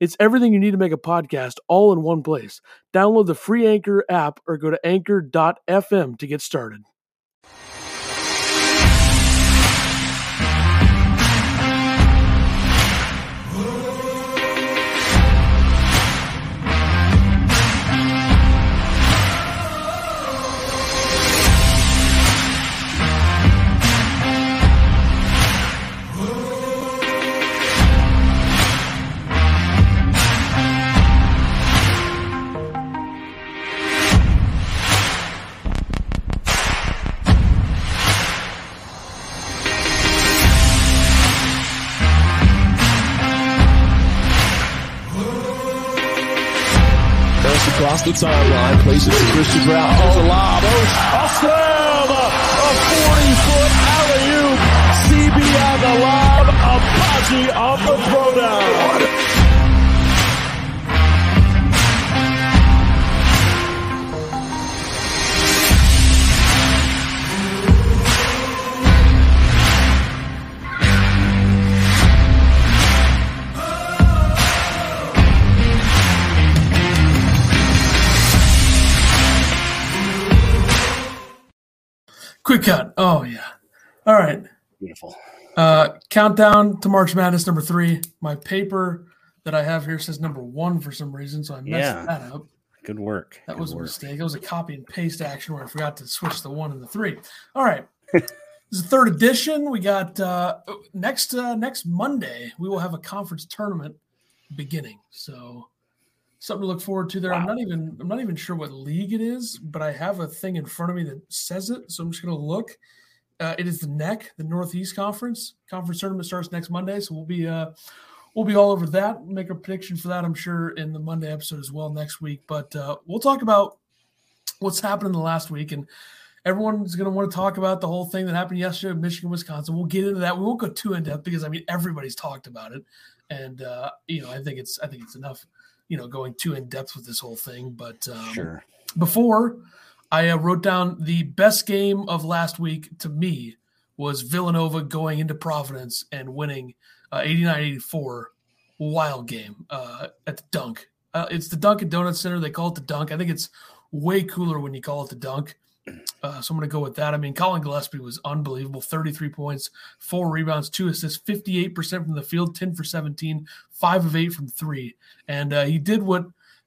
It's everything you need to make a podcast all in one place. Download the free Anchor app or go to anchor.fm to get started. The timeline, places to Christian Brown. There's a lob. A slam! A 40-foot alley-oop. CB on the lob. Apache on the throwdown. Quick cut. Oh, yeah. All right. Beautiful. Uh, countdown to March Madness number three. My paper that I have here says number one for some reason, so I messed Yeah. that up. Good work. That Good was a mistake. It was a copy and paste action where I forgot to switch the one and the three. All right. this is the third edition. We got uh, next uh, next Monday. We will have a conference tournament beginning. So something to look forward to there. I'm not even I'm not even sure what league it is, but I have a thing in front of me that says it. So I'm just gonna look. Uh, it is the NEC, the Northeast Conference. Conference tournament starts next Monday, so we'll be uh, we'll be all over that. Make a prediction for that, I'm sure, in the Monday episode as well next week. But uh, we'll talk about what's happened in the last week, and everyone's going to want to talk about the whole thing that happened yesterday in Michigan, Wisconsin. We'll get into that. We won't go too in depth because I mean everybody's talked about it, and uh, you know I think it's I think it's enough. You know, going too in depth with this whole thing, but um, Sure. before I uh, wrote down the best game of last week to me was Villanova going into Providence and winning uh, 89-84 wild game uh, at the dunk. Uh, it's the Dunkin' Donuts Center. They call it the dunk. I think it's way cooler when you call it the dunk. Uh, so I'm going to go with that. I mean, Collin Gillespie was unbelievable. 33 points, four rebounds, two assists, 58% from the field, 10 for 17, five of eight from three. And uh, he did what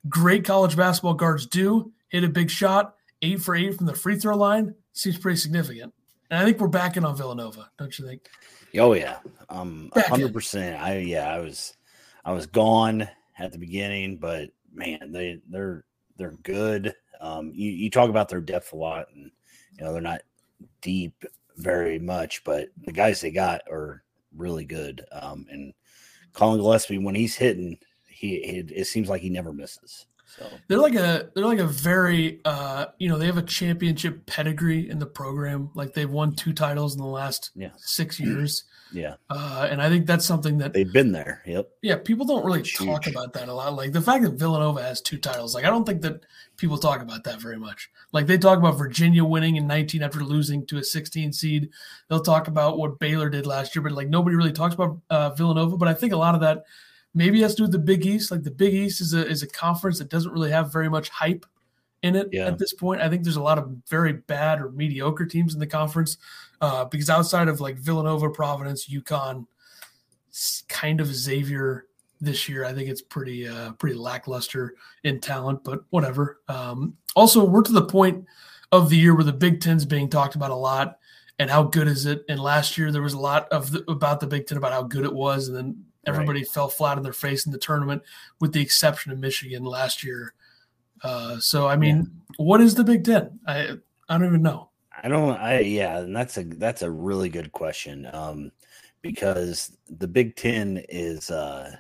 great college basketball guards do hit a big shot, eight for eight from the free throw line. Seems pretty significant. And I think we're backing on Villanova, don't you think? Oh yeah. Um hundred percent. I yeah, I was I was gone at the beginning, but man, they they're they're good. Um you, you talk about their depth a lot and you know they're not deep very much, but the guys they got are really good. Um and Collin Gillespie when he's hitting, he it, it seems like he never misses. So They're like a they're like a very uh you know they have a championship pedigree in the program. Like they've won two titles in the last Yeah. six years, yeah, uh, and I think that's something that they've been there. Yep. yeah people don't really talk about that a lot. Like the fact that Villanova has two titles, like I don't think that people talk about that very much. Like they talk about Virginia winning in 19 after losing to a 16 seed. They'll talk about what Baylor did last year, but like nobody really talks about uh, Villanova. But I think a lot of that maybe has to do with the Big East. Like the Big East is a is a conference that doesn't really have very much hype in it Yeah. at this point. I think there's a lot of very bad or mediocre teams in the conference uh, because outside of like Villanova, Providence, UConn, kind of Xavier this year, I think it's pretty uh, pretty lackluster in talent, but whatever. Um, also, we're to the point of the year where the Big Ten's being talked about a lot and how good is it. And last year there was a lot of the, about the Big Ten about how good it was, and then everybody fell flat on their face in the tournament, with the exception of Michigan last year. Uh, so I mean, what is the Big Ten? I I don't even know. I don't I yeah, and that's a that's a really good question. Um because the Big 10 is uh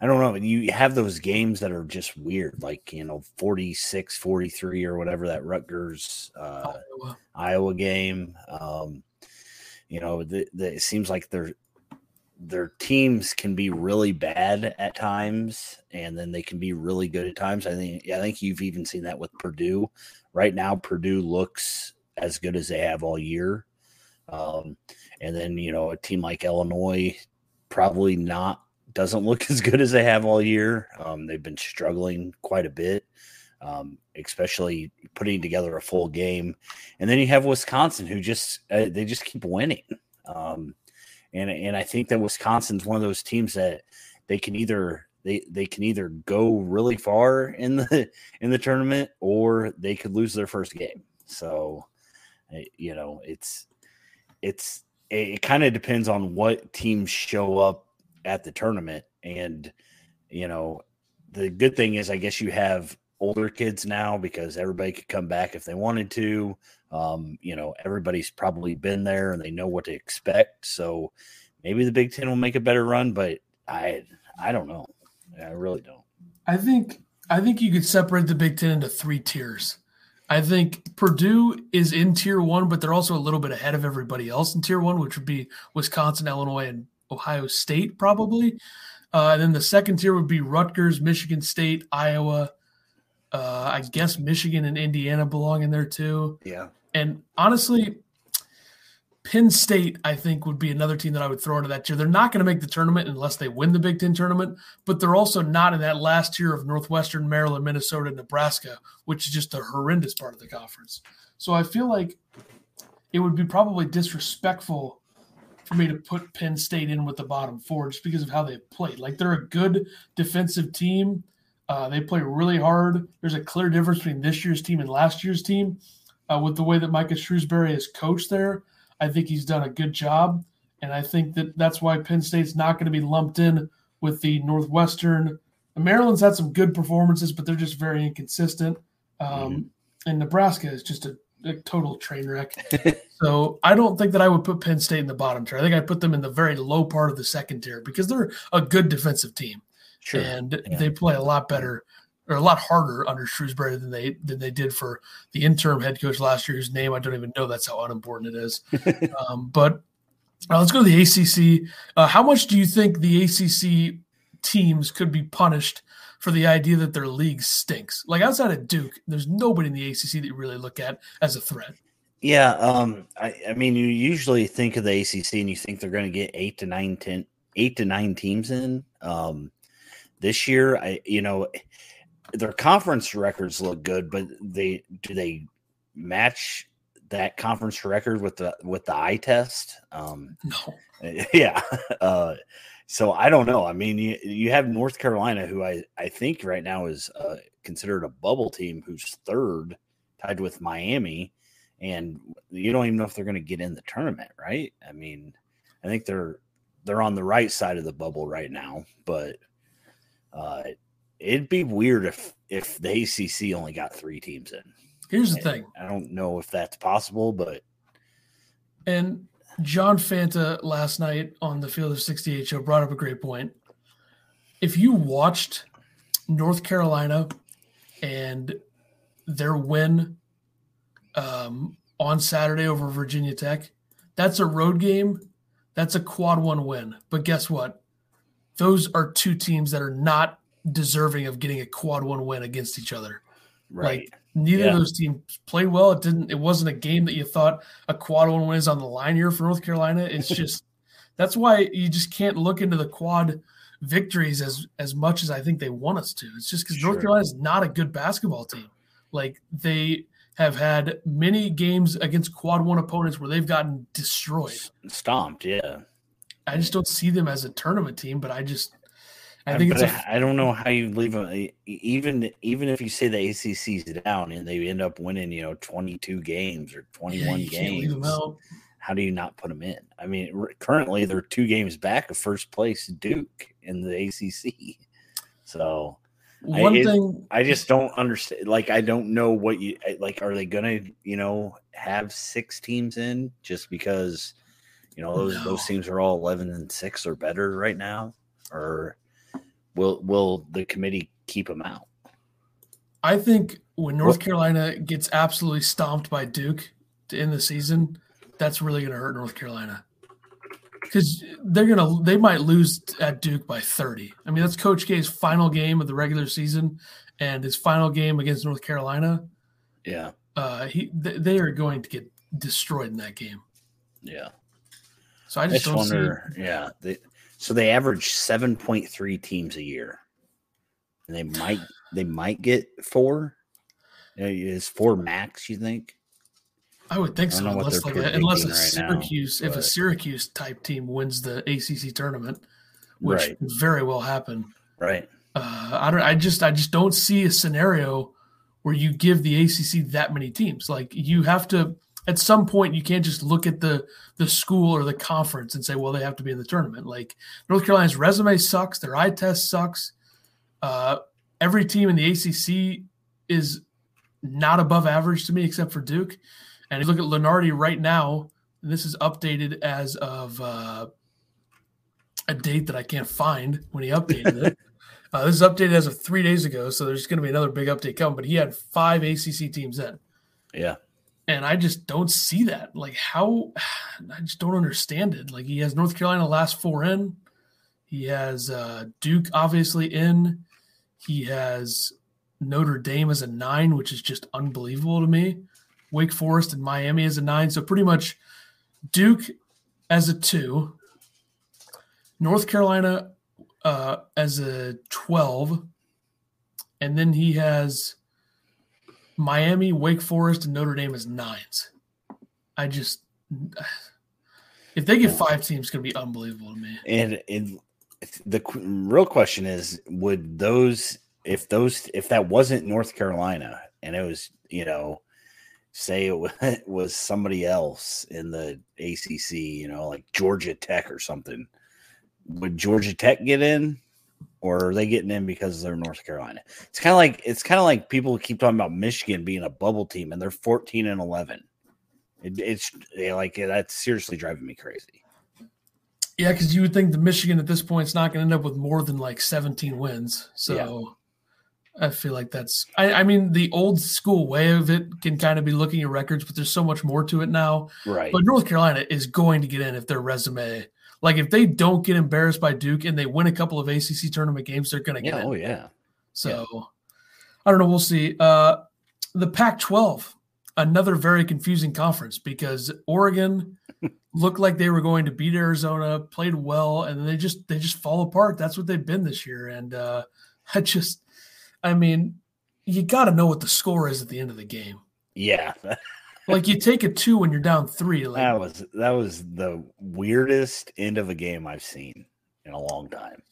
I don't know. You have those games that are just weird, like, you know, 46, 43 or whatever that Rutgers uh, Iowa. Iowa game. Um, you know, the, the, it seems like their their teams can be really bad at times, and then they can be really good at times. I think I think you've even seen that with Purdue. Right now, Purdue looks as good as they have all year. Um, and then you know a team like Illinois probably not doesn't look as good as they have all year. Um, they've been struggling quite a bit, um, especially putting together a full game. And then you have Wisconsin, who just uh, they just keep winning. Um, and and I think that Wisconsin's one of those teams that they can either they they can either go really far in the in the tournament or they could lose their first game. So, you know, it's it's it kind of depends on what teams show up at the tournament. And, you know, the good thing is, I guess you have older kids now because everybody could come back if they wanted to. Um, you know, everybody's probably been there and they know what to expect. So maybe the Big Ten will make a better run, but I I don't know. I really don't. I think I think you could separate the Big Ten into three tiers. I think Purdue is in tier one, but they're also a little bit ahead of everybody else in tier one, which would be Wisconsin, Illinois, and Ohio State, probably. Uh, and then the second tier would be Rutgers, Michigan State, Iowa. Uh, I guess Michigan and Indiana belong in there too. Yeah. And honestly, Penn State, I think, would be another team that I would throw into that tier. They're not going to make the tournament unless they win the Big Ten tournament, but they're also not in that last tier of Northwestern, Maryland, Minnesota, Nebraska, which is just a horrendous part of the conference. So I feel like it would be probably disrespectful for me to put Penn State in with the bottom four just because of how they've played. Like they're a good defensive team. Uh, they play really hard. There's a clear difference between this year's team and last year's team uh, with the way that Micah Shrewsberry has coached there. I think he's done a good job. And I think that that's why Penn State's not going to be lumped in with the Northwestern. Maryland's had some good performances, but they're just very inconsistent. Um, mm-hmm. And Nebraska is just a, a total train wreck. so I don't think that I would put Penn State in the bottom tier. I think I'd put them in the very low part of the second tier because they're a good defensive team. Sure. And yeah. they play a lot better or a lot harder under Shrewsberry than they than they did for the interim head coach last year, whose name I don't even know. That's how unimportant it is. um, but uh, let's go to the ACC. Uh, how much do you think the ACC teams could be punished for the idea that their league stinks? Like outside of Duke, there's nobody in the ACC that you really look at as a threat. Yeah, um, I, I mean, you usually think of the ACC and you think they're going to get eight to nine, ten, eight to nine teams in. Um, this year, I you know their conference records look good, but they do they match that conference record with the with the eye test? Um, no. Yeah. Uh, so I don't know. I mean, you, you have North Carolina, who I, I think right now is uh, considered a bubble team, who's third, tied with Miami, and you don't even know if they're going to get in the tournament, right? I mean, I think they're they're on the right side of the bubble right now, but uh, it'd be weird if if the ACC only got three teams in. Here's the thing. I don't know if that's possible, but and John Fanta last night on the Field of 68 show brought up a great point. If you watched North Carolina and their win um, on Saturday over Virginia Tech, that's a road game. That's a quad one win. But guess what? Those are two teams that are not deserving of getting a quad one win against each other. Right. Like neither yeah. of those teams played well. It didn't. It wasn't a game that you thought a quad one win is on the line here for North Carolina. It's just that's why you just can't look into the quad victories as as much as I think they want us to. It's just because sure. North Carolina is not a good basketball team. Like they have had many games against quad one opponents where they've gotten destroyed, stomped. Yeah, I just don't see them as a tournament team. But I just I think it's. A, I don't know how you leave them. Even even if you say the ACC's down and they end up winning, you know, twenty two games or twenty one yeah, games, how do you not put them in? I mean, currently they're two games back of first place Duke in the ACC. So one I, thing I just don't understand. Like, I don't know what you like. Are they gonna, you know, have six teams in just because, you know, those no. those teams are all eleven and six or better right now, or will will the committee keep them out? I think when North Carolina gets absolutely stomped by Duke to end the season, that's really going to hurt North Carolina because they're gonna they might lose at Duke by 30. I mean, that's Coach K's final game of the regular season and his final game against North Carolina. Yeah, Uh, he th- they are going to get destroyed in that game. yeah. So I I just, just don't wonder. Yeah, they, so they average seven point three teams a year, and they might they might get four. Is four max? You think? I would think I so, don't know what unless like a, unless a right now, Syracuse, if a Syracuse type team wins the ACC tournament, which Right. could very well happen. Right. uh, I don't. I just. I just don't see a scenario where you give the ACC that many teams. Like you have to. At some point, you can't just look at the the school or the conference and say, "Well, they have to be in the tournament." Like North Carolina's resume sucks. Their eye test sucks. Uh, every team in the ACC is not above average to me, except for Duke. And if you look at Lunardi right now, and this is updated as of uh, a date that I can't find when he updated it. Uh, this is updated as of three days ago, so there's going to be another big update coming. But he had five ACC teams in, Yeah. And I just don't see that. Like how? I just don't understand it. Like he has North Carolina last four in, he has uh, Duke obviously in, he has Notre Dame as a nine, which is just unbelievable to me. Wake Forest and Miami as a nine, so pretty much Duke as a two, North Carolina uh, as a 12. And then he has Miami, Wake Forest, and Notre Dame is nines. I just, if they get five teams, it's to be unbelievable to me. And it, the real question is, would those if those if that wasn't North Carolina and it was you know say it was somebody else in the ACC, you know, like Georgia Tech or something, would Georgia Tech get in? Or are they getting in because they're North Carolina? It's kind of like it's kind of like people keep talking about Michigan being a bubble team and they're 14 and 11. It, it's like that's seriously driving me crazy. Yeah, because you would think the Michigan at this point is not going to end up with more than like 17 wins. So I feel like that's, I, I mean, the old school way of it can kind of be looking at records, but there's so much more to it now. Right. But North Carolina is going to get in if their resume, like if they don't get embarrassed by Duke and they win a couple of ACC tournament games, they're going to get yeah. in. Oh yeah. So I don't know. We'll see. Uh, the Pac 12, another very confusing conference because Oregon looked like they were going to beat Arizona, played well, and then they just they just fall apart. That's what they've been this year. And uh, I just, I mean, you got to know what the score is at the end of the game. Yeah. Like you take a two when you're down three. Like That was that was the weirdest end of a game I've seen in a long time.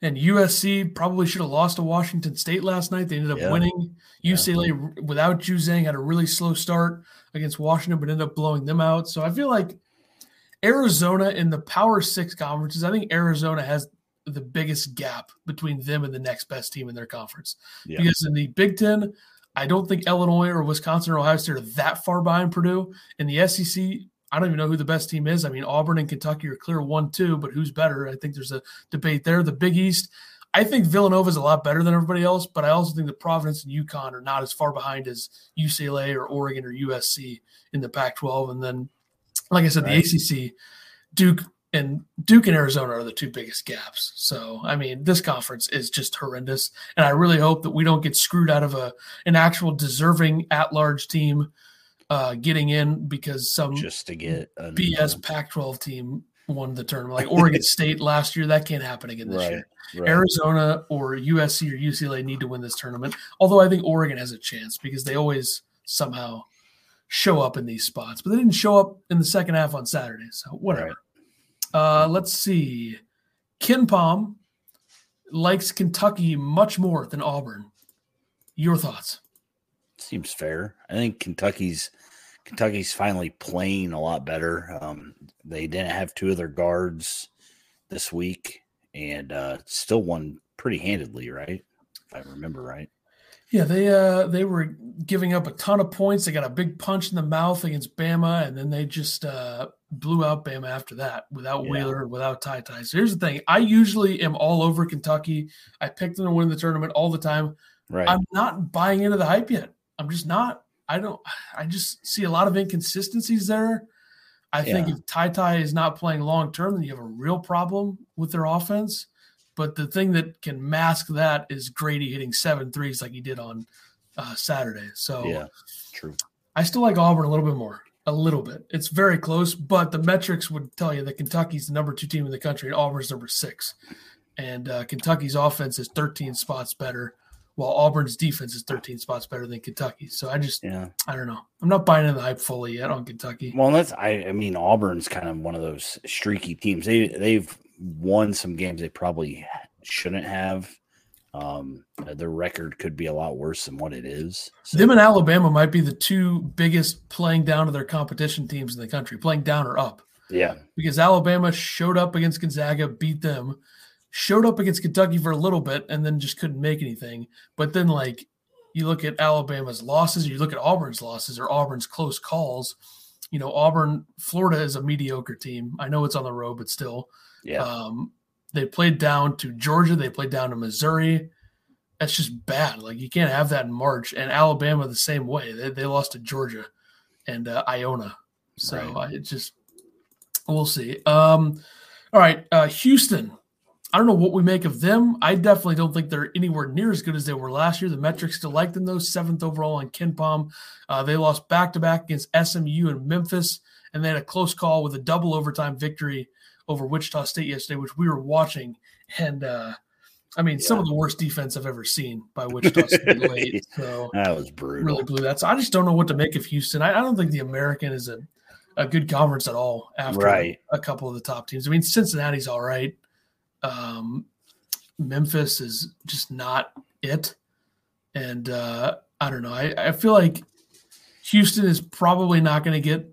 And USC probably should have lost to Washington State last night. They ended up Yeah. winning. Yeah. UCLA without Juzang had a really slow start against Washington, but ended up blowing them out. So I feel like Arizona in the Power Six conferences, I think Arizona has the biggest gap between them and the next best team in their conference. Yeah. Because in the Big Ten, I don't think Illinois or Wisconsin or Ohio State are that far behind Purdue. In the SEC, I don't even know who the best team is. I mean, Auburn and Kentucky are clear one, two, but who's better? I think there's a debate there. The Big East, I think Villanova is a lot better than everybody else, but I also think the Providence and UConn are not as far behind as UCLA or Oregon or USC in the Pac-12. And then, like I said, Right. the ACC, Duke and Duke and Arizona are the two biggest gaps. So, I mean, this conference is just horrendous, and I really hope that we don't get screwed out of a an actual deserving at-large team uh, getting in because some Just to get a BS Pac-12 team won the tournament, like Oregon State last year. That can't happen again this right, year. right. Arizona or USC or UCLA need to win this tournament. Although I think Oregon has a chance because they always somehow show up in these spots, but they didn't show up in the second half on Saturday. So whatever. Uh, let's see. KenPom likes Kentucky much more than Auburn. Your thoughts? Seems fair. I think Kentucky's Kentucky's finally playing a lot better. Um, they didn't have two of their guards this week, and uh, still won pretty handedly, right? If I remember right. Yeah, they uh they were giving up a ton of points. They got a big punch in the mouth against Bama, and then they just uh blew out Bama after that without Yeah. Wheeler, without Ty Ty. So here's the thing: I usually am all over Kentucky. I picked them to win the tournament all the time. Right. I'm not buying into the hype yet. I'm just not. I don't. I just see a lot of inconsistencies there. I think if Ty Ty is not playing long term, then you have a real problem with their offense. But the thing that can mask that is Grady hitting seven threes like he did on uh, Saturday. So yeah. True. I still like Auburn a little bit more. A little bit. It's very close, but the metrics would tell you that Kentucky's the number two team in the country and Auburn's number six. And uh, Kentucky's offense is 13 spots better, while Auburn's defense is 13 spots better than Kentucky. So I just, Yeah. I don't know. I'm not buying into the hype fully yet on Kentucky. Well, that's I. I mean, Auburn's kind of one of those streaky teams. They they've won some games they probably shouldn't have. Um, their record could be a lot worse than what it is. So, Them and Alabama might be the two biggest playing down to their competition teams in the country, playing down or up. yeah, because Alabama showed up against Gonzaga, beat them, showed up against Kentucky for a little bit, and then just couldn't make anything. But then, like, you look at Alabama's losses, you look at Auburn's losses or Auburn's close calls. You know, Auburn, Florida is a mediocre team. I know it's on the road, but still, yeah, um, they played down to Georgia, they played down to Missouri. That's just bad. Like, you can't have that in March. And Alabama the same way. They, they lost to Georgia and uh, Iona. So Right. I it just we'll see. Um, all right, uh, Houston. I don't know what we make of them. I definitely don't think they're anywhere near as good as they were last year. The metrics still like them though. Seventh overall on KenPom. Uh, they lost back to back against SMU and Memphis, and they had a close call with a double overtime victory over Wichita State yesterday, which we were watching. And uh, I mean, some of the worst defense I've ever seen by Wichita State late. So that was brutal. really blew that. So I just don't know what to make of Houston. I, I don't think the American is a, a good conference at all after Right. a couple of the top teams. I mean, Cincinnati's all right. Um, Memphis is just not it. And uh, I don't know. I, I feel like Houston is probably not going to get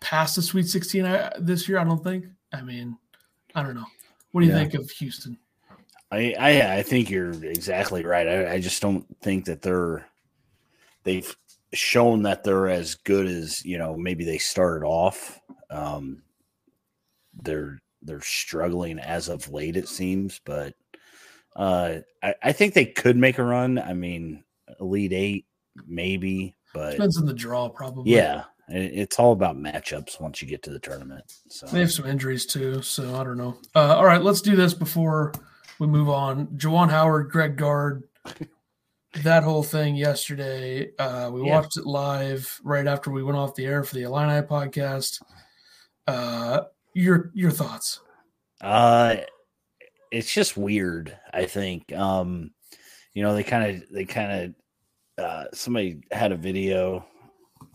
past the Sweet 16 I, this year. I don't think. I mean, I don't know. What do you Yeah. think of Houston? I, I I think you're exactly right. I, I just don't think that they're they've shown that they're as good as you know maybe they started off. Um, they're they're struggling as of late it seems, but uh, I, I think they could make a run. I mean, elite eight maybe, but Depends on the draw, probably. yeah, it's all about matchups once you get to the tournament. So They have some injuries too, so I don't know. Uh, all right, let's do this before we move on. Juwan Howard, Greg Gard, that whole thing yesterday. Uh, we Yeah. watched it live right after we went off the air for the Illini podcast. Uh, your your thoughts? Uh it's just weird, I think. Um, you know, they kind of they kind of uh somebody had a video,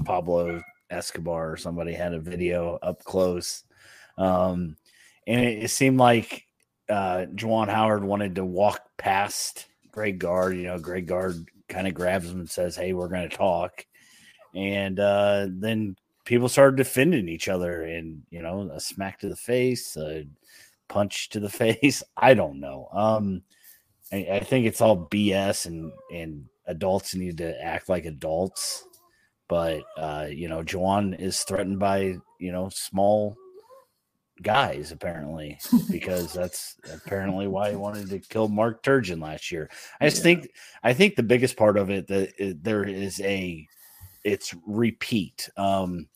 Pablo Escobar or somebody had a video up close. Um and it, it seemed like uh Juwan Howard wanted to walk past Greg Gard, you know, Greg Gard kind of grabs him and says, Hey, we're gonna talk. And uh then people started defending each other and you know, a smack to the face, a punch to the face. I don't know. Um, I, I think it's all BS, and and adults need to act like adults. But uh, you know, Juwan is threatened by you know small guys apparently because that's apparently why he wanted to kill Mark Turgeon last year. I just Yeah. think I think the biggest part of it that uh, there is a it's repeat. Um,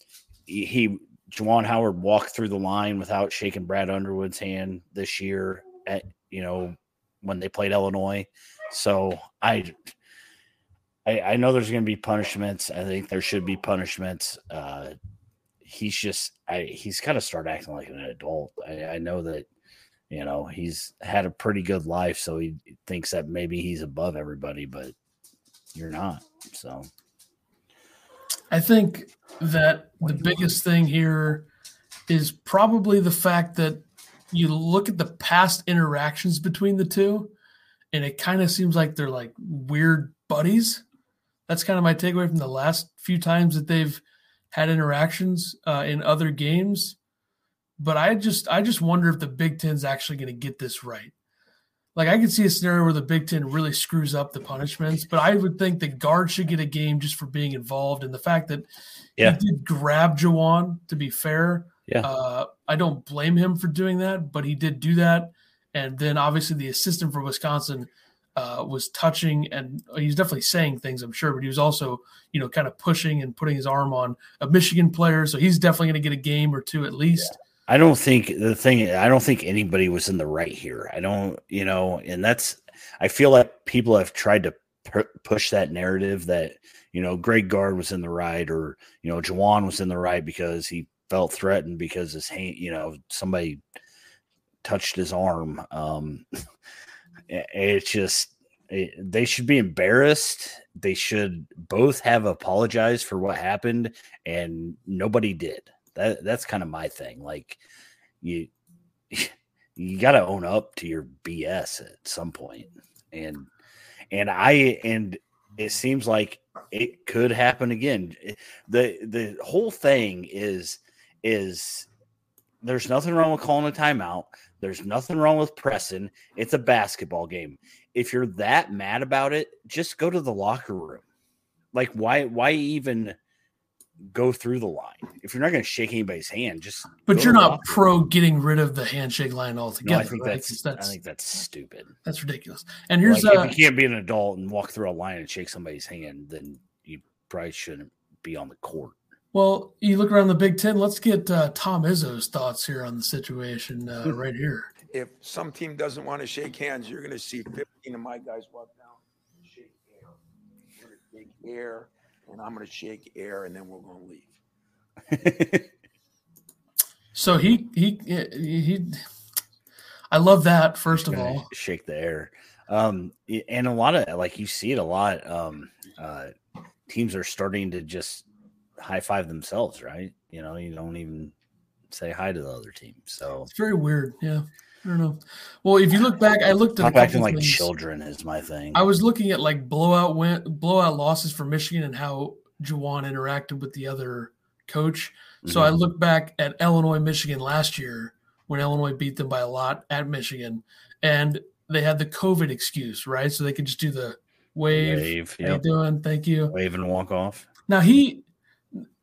he- he Juwan Howard walked through the line without shaking Brad Underwood's hand this year at you know when they played Illinois. So I I, I know there's going to be punishments. I think there should be punishments. Uh, he's just I he's got to start acting like an adult. I, I know that you know he's had a pretty good life, so he thinks that maybe he's above everybody, but you're not. So I think that the biggest thing here is probably the fact that you look at the past interactions between the two, and it kind of seems like they're like weird buddies. That's kind of my takeaway from the last few times that they've had interactions uh, in other games. But I just, I just wonder if the Big Ten's actually going to get this right. Like I could see a scenario where the Big Ten really screws up the punishments, but I would think the Gard should get a game just for being involved. And the fact that Yeah. he did grab Juwan, to be fair, Yeah. Uh, I don't blame him for doing that, but he did do that. And then obviously the assistant for Wisconsin uh, was touching and he's definitely saying things, I'm sure, but he was also, you know, kind of pushing and putting his arm on a Michigan player. So he's definitely going to get a game or two at least. Yeah. I don't think the thing, I don't think anybody was in the right here. I don't, you know, and that's, I feel like people have tried to push that narrative that, you know, Greg Gard was in the right or, you know, Juwan was in the right because he felt threatened because his hand, you know, somebody touched his arm. Um, it's just it, they should be embarrassed. They should both have apologized for what happened, and nobody did. That that's kind of my thing. Like you, you got to own up to your BS at some point, and and I and it seems like it could happen again. the The whole thing is is there's nothing wrong with calling a timeout. There's nothing wrong with pressing. It's a basketball game. If you're that mad about it, just go to the locker room. Like why why even go through the line? If you're not going to shake anybody's hand, just But you're not pro room. getting rid of the handshake line altogether. No, I think right? that's, that's, I think that's stupid. That's ridiculous. And here's like, uh, if you can't be an adult and walk through a line and shake somebody's hand, then you probably shouldn't be on the court. Well, you look around the Big Ten. Let's get uh, Tom Izzo's thoughts here on the situation uh, right here. If some team doesn't want to shake hands, you're going to see 15 of my guys walk down, shake air. We're going to shake air, and I'm going to shake air, and then we're going to leave. so he he he. I love that. First of all, shake the air, um, and a lot of like you see it a lot. Um, uh, teams are starting to just high five themselves, right? You know, you don't even say hi to the other team. So it's very weird. Yeah. I don't know. Well, if you look back, I looked at acting like things. children is my thing. I was looking at like blowout win, blowout losses for Michigan and how Juwan interacted with the other coach. So mm-hmm. I looked back at Illinois, Michigan last year when Illinois beat them by a lot at Michigan, and they had the COVID excuse, right? So they could just do the wave. wave yep. How you doing? Thank you. Wave and walk off. Now he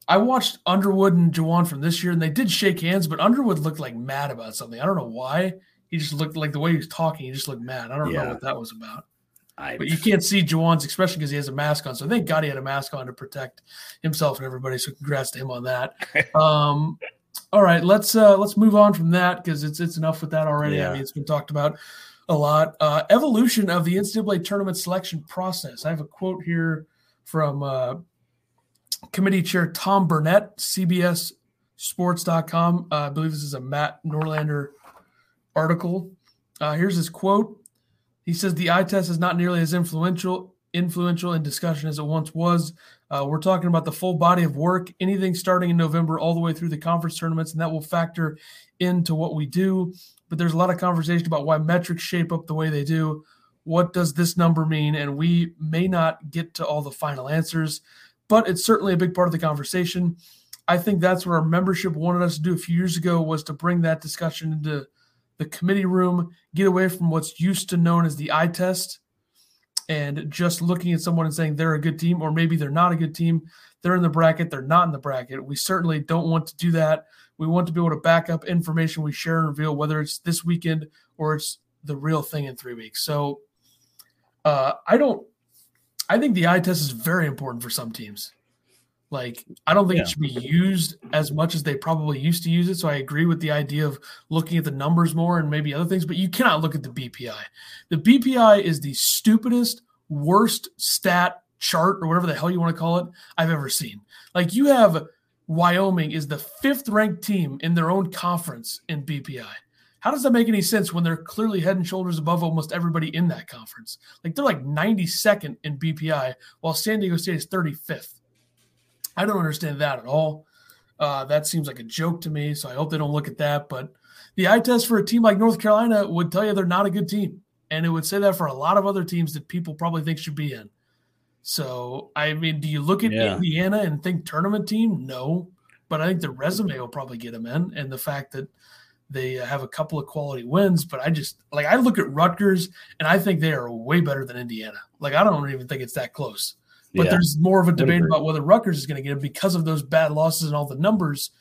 I watched Underwood and Juwan from this year, and they did shake hands, but Underwood looked like mad about something. I don't know why. He just looked like the way he was talking. He just looked mad. I don't yeah. know what that was about. I, but you can't see Juwan's expression because he has a mask on. So thank God he had a mask on to protect himself and everybody. So congrats to him on that. um, all right, let's uh, let's move on from that because it's it's enough with that already. Yeah. I mean, it's been talked about a lot. Uh, evolution of the NCAA tournament selection process. I have a quote here from uh, committee chair Tom Burnett, CBS Sports.com. Uh, I believe this is a Matt Norlander article. Uh, here's his quote. He says the eye test is not nearly as influential influential in discussion as it once was. Uh, we're talking about the full body of work, anything starting in November all the way through the conference tournaments, and that will factor into what we do. But there's a lot of conversation about why metrics shape up the way they do. What does this number mean? And we may not get to all the final answers but it's certainly a big part of the conversation. I think that's what our membership wanted us to do a few years ago was to bring that discussion into the committee room, get away from what's used to known as the eye test and just looking at someone and saying they're a good team or maybe they're not a good team. They're in the bracket, they're not in the bracket. We certainly don't want to do that. We want to be able to back up information we share and reveal, whether it's this weekend or it's the real thing in three weeks. So uh, I don't I think the eye test is very important for some teams. Like, I don't think yeah. it should be used as much as they probably used to use it. So I agree with the idea of looking at the numbers more and maybe other things, but you cannot look at the BPI. The BPI is the stupidest, worst stat chart or whatever the hell you want to call it I've ever seen. Like, you have Wyoming is the fifth ranked team in their own conference in BPI. How does that make any sense when they're clearly head and shoulders above almost everybody in that conference? Like they're like 92nd in BPI, while San Diego State is 35th. I don't understand that at all. Uh, that seems like a joke to me. So I hope they don't look at that. But the eye test for a team like North Carolina would tell you they're not a good team. And it would say that for a lot of other teams that people probably think should be in. So, I mean, do you look at yeah. Indiana and think tournament team? No. But I think the resume will probably get them in. And the fact that they have a couple of quality wins, but I just like I look at Rutgers and I think they are way better than Indiana. Like I don't even think it's that close. But yeah. there's more of a debate about whether Rutgers is going to get it because of those bad losses and all the numbers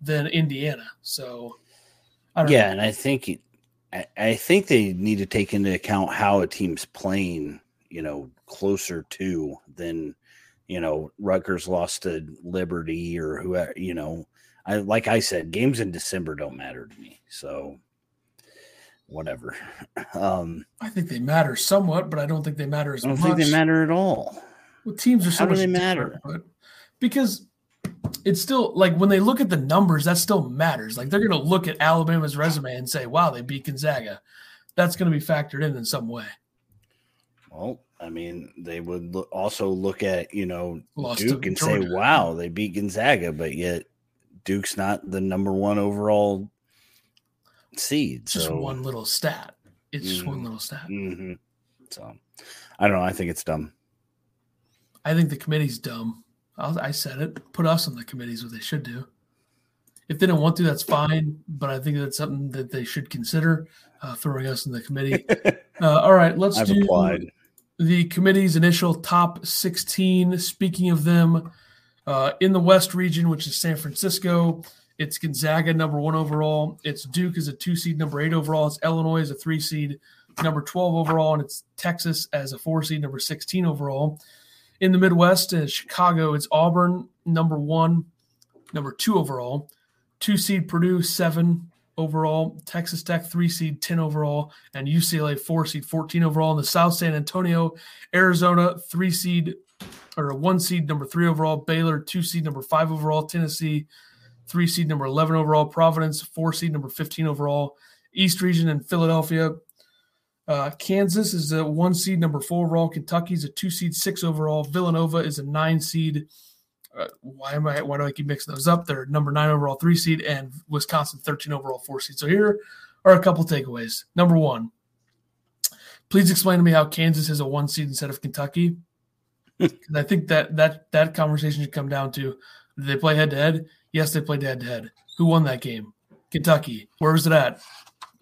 than Indiana. So, yeah, know. and I think I, I think they need to take into account how a team's playing. You know, closer to than you know Rutgers lost to Liberty or whoever. You know, I like I said, games in December don't matter to me. So whatever. Um, I think they matter somewhat, but I don't think they matter as much. I don't much. think they matter at all. Well, teams are so How do they matter? But because it's still like when they look at the numbers, that still matters. Like they're going to look at Alabama's resume and say, "Wow, they beat Gonzaga." That's going to be factored in in some way. Well, I mean, they would also look at you know Lost Duke and say, "Wow, they beat Gonzaga," but yet Duke's not the number one overall seed. Just so, one little stat. It's just one Mhm. little stat. Mhm. So, I don't know. I think it's dumb. I think the committee's dumb. I'll, I said it. Put us on the committee is what they should do. If they don't want to, that's fine. But I think that's something that they should consider uh, throwing us in the committee. Uh, all right, let's I've do applied. the committee's initial top 16. Speaking of them, uh, in the West region, which is San Francisco, it's Gonzaga, number one overall. It's Duke as a two seed, number eight overall. It's Illinois as a three seed, number 12 overall. And it's Texas as a four seed, number 16 overall. In the Midwest, in Chicago, it's Auburn, number one, number two overall. Two seed Purdue, seven overall. Texas Tech, three seed, 10 overall. And UCLA, four seed, 14 overall. In the South, San Antonio, Arizona, three seed or a one seed, number three overall. Baylor, two seed, number five overall. Tennessee, three seed, number 11 overall. Providence, four seed, number 15 overall. East region and Philadelphia. Uh, Kansas is a one seed, number four overall. Kentucky is a two seed, six overall. Villanova is a nine seed. Uh, why am I? Why do I keep mixing those up? They're number nine overall, three seed, and Wisconsin thirteen overall, four seed. So here are a couple takeaways. Number one, please explain to me how Kansas is a one seed instead of Kentucky. 'Cause I think that that that conversation should come down to did they play head to head? Yes, they played head to head. Who won that game? Kentucky. Where was it at?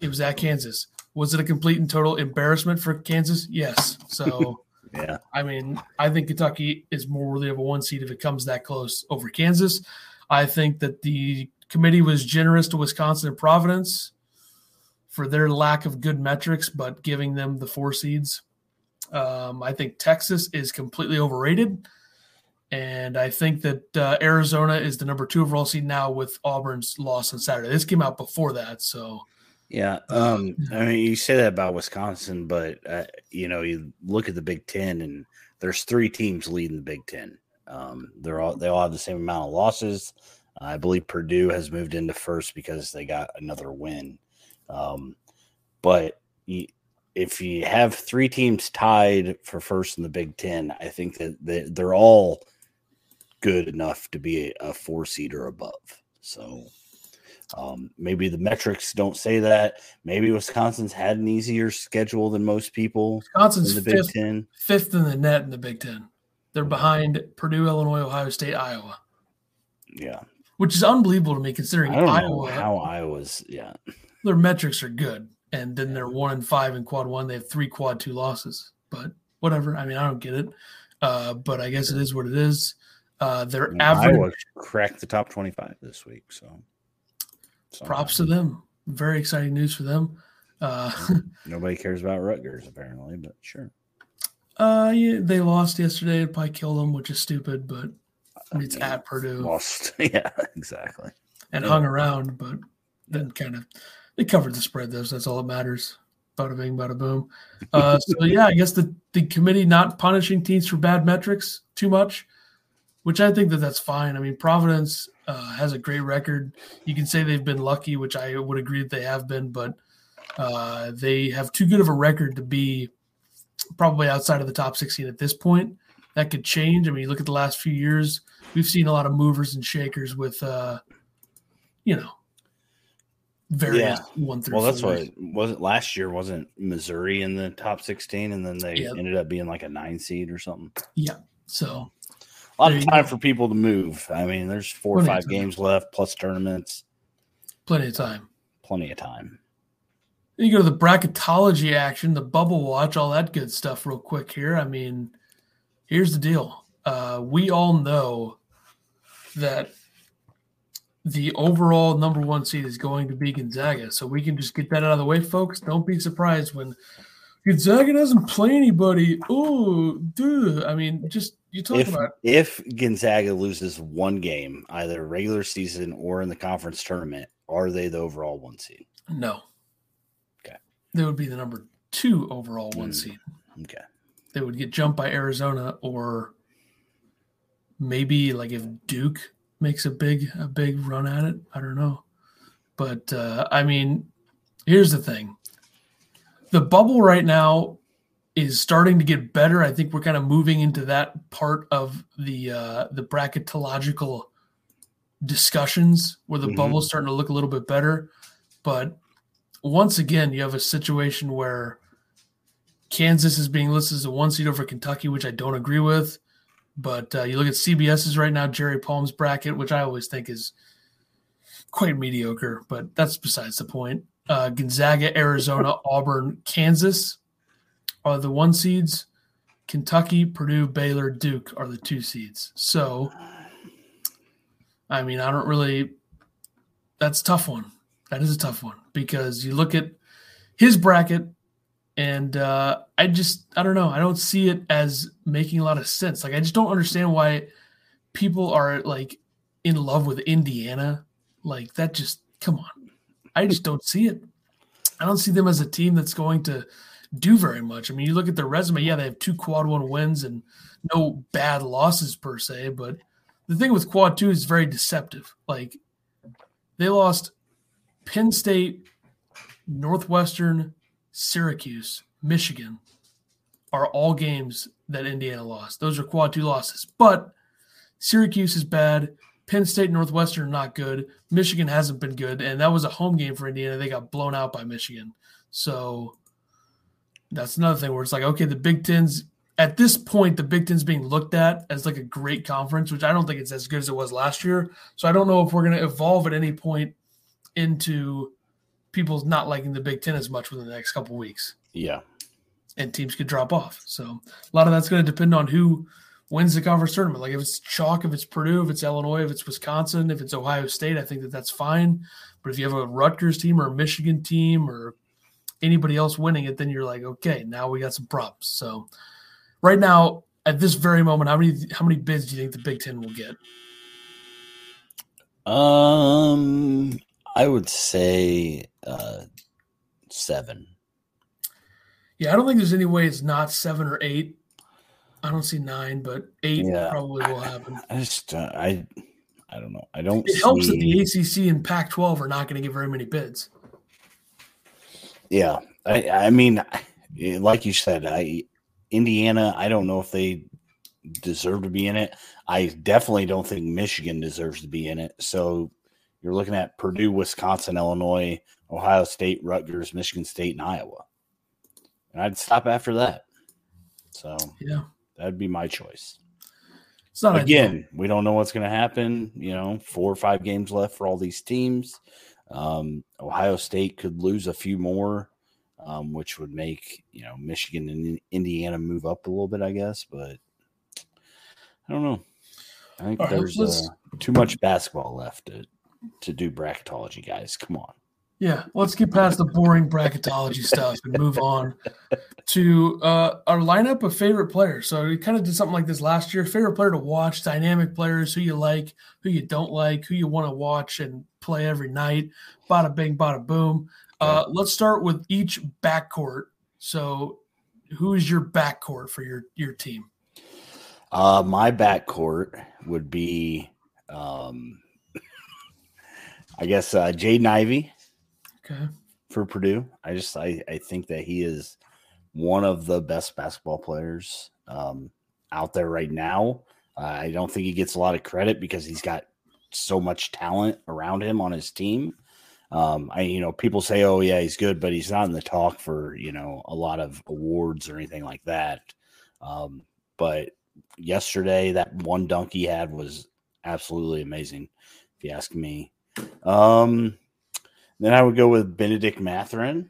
It was at Kansas. Was it a complete and total embarrassment for Kansas? Yes. So, Yeah. I mean, I think Kentucky is more worthy of a one seed if it comes that close over Kansas. I think that the committee was generous to Wisconsin and Providence for their lack of good metrics, but giving them the four seeds. Um, I think Texas is completely overrated. And I think that uh, Arizona is the number two overall seed now with Auburn's loss on Saturday. This came out before that. So, Yeah. Um, I mean, you say that about Wisconsin, but uh, you know, you look at the Big Ten, and there's three teams leading the Big Ten. Um, they're all they all have the same amount of losses. I believe Purdue has moved into first because they got another win. Um, but you, if you have three teams tied for first in the Big Ten, I think that they, they're all good enough to be a, four seed or above. So um, maybe the metrics don't say that. Maybe Wisconsin's had an easier schedule than most people Wisconsin's in the Big fifth, Ten. fifth in the net in the Big Ten. They're behind Purdue, Illinois, Ohio State, Iowa, Yeah, which is unbelievable to me considering I don't know Iowa, how Iowa's. Yeah, their metrics are good. And then they're one and five in quad one. They have three quad two losses. But whatever. I mean, I don't get it. Uh, but I guess it is what it is. Uh, their And average Iowa cracked the top twenty-five this week. So, so props to them. Very exciting news for them. Uh, Nobody cares about Rutgers apparently, but sure. uh, yeah, they lost yesterday. It probably killed them, which is stupid, but I mean, it's at Purdue Lost. yeah, exactly. and yeah. hung around, but then kind of they covered the spread though, so that's all that matters. Bada bing, bada boom. Uh, so yeah, I guess the the committee not punishing teams for bad metrics too much, which I think that that's fine. I mean, Providence uh, has a great record. You can say they've been lucky, which I would agree that they have been, but uh, they have too good of a record to be probably outside of the top 16 at this point. That could change. I mean, look at the last few years, we've seen a lot of movers and shakers with, uh, you know, various one through Well, that's four. what it wasn't last year. Wasn't Missouri in the top sixteen, and then they Yeah. ended up being like a nine seed or something. Yeah. So A lot of time for people to move. I mean, there's four or Plenty of five games left, plus tournaments. plenty of time. Plenty of time. Then you go to the bracketology action, the bubble watch, all that good stuff, real quick here. I mean, here's the deal. Uh, we all know that the overall number one seed is going to be Gonzaga. So we can just get that out of the way, folks. Don't be surprised when Gonzaga doesn't play anybody. Oh, dude. I mean, just you talk If about if Gonzaga loses one game, either regular season or in the conference tournament, are they the overall one seed? no. Okay. They would be the number two overall one Mm. seed. Okay. They would get jumped by Arizona or maybe like if Duke makes a big a big run at it. I don't know. But uh, I mean, here's the thing. The bubble right now is starting to get better. I think we're kind of moving into that part of the uh, the bracketological discussions where the Mhm. bubble's starting to look a little bit better. But once again, you have a situation where Kansas is being listed as a one seed over Kentucky, which I don't agree with. But uh, you look at CBS's right now, Jerry Palm's bracket, which I always think is quite mediocre, but that's besides the point. Uh, Gonzaga, Arizona, Auburn, Kansas are the one seeds. Kentucky, Purdue, Baylor, Duke are the two seeds. So, I mean, I don't really. That's tough one. That is a tough one because you look at his bracket, and uh, I just I don't know. I don't see it as making a lot of sense. Like I just don't understand why people are like in love with Indiana. Like that just come on. I just don't see it. I don't see them as a team that's going to do very much. I mean, you look at their resume. Yeah, they have two quad one wins and no bad losses per se. But the thing with quad two is very deceptive. Like they lost Penn State, Northwestern, Syracuse, Michigan are all games that Indiana lost. Those are quad two losses. But Syracuse is bad. Penn State, Northwestern are not good. Michigan hasn't been good. And that was a home game for Indiana. They got blown out by Michigan. So that's another thing where it's like, okay, the Big Ten's at this point, the Big Ten's being looked at as like a great conference, which I don't think it's as good as it was last year. So I don't know if we're going to evolve at any point into people not liking the Big Ten as much within the next couple weeks, Yeah. and teams could drop off. So a lot of that's going to depend on who wins the conference tournament. Like if it's chalk, if it's Purdue, if it's Illinois, if it's Wisconsin, if it's Ohio State, I think that that's fine. But if you have a Rutgers team or a Michigan team or anybody else winning it, then you're like, okay, now we got some props. So right now, at this very moment, how many how many bids do you think the Big Ten will get? Um, I would say uh seven. Yeah, I don't think there's any way it's not seven or eight. I don't see nine, but eight Yeah. probably will happen. I just uh, I I don't know. I don't. It helps that the ACC and Pac-12 are not going to get very many bids. Yeah, I I mean, like you said, I Indiana. I don't know if they deserve to be in it. I definitely don't think Michigan deserves to be in it. So you're looking at Purdue, Wisconsin, Illinois, Ohio State, Rutgers, Michigan State, and Iowa. And I'd stop after that. So Yeah, that'd be my choice. it's not. Again, we don't know what's going to happen. You know, four or five games left for all these teams. Um, Ohio State could lose a few more, um, which would make you know Michigan and Indiana move up a little bit, I guess. But I don't know. I think All right, there's let's- uh, too much basketball left to to do bracketology, guys. Come on. Yeah, let's get past the boring bracketology stuff and move on to uh, our lineup of favorite players. So we kind of did something like this last year. Favorite player to watch, dynamic players, who you like, who you don't like, who you want to watch and play every night. Bada bing, bada boom. Uh, let's start with each backcourt. So, who is your backcourt for your your team? Uh, my backcourt would be, um, I guess, uh, Jaden Ivey. Okay, for Purdue. I just I, I think that he is one of the best basketball players um, out there right now. Uh, I don't think he gets a lot of credit because he's got so much talent around him on his team. Um, I you know people say, oh yeah, he's good, but he's not in the talk for you know a lot of awards or anything like that. Um, but yesterday, that one dunk he had was absolutely amazing, if you ask me. Um, then I would go with Bennedict Mathurin.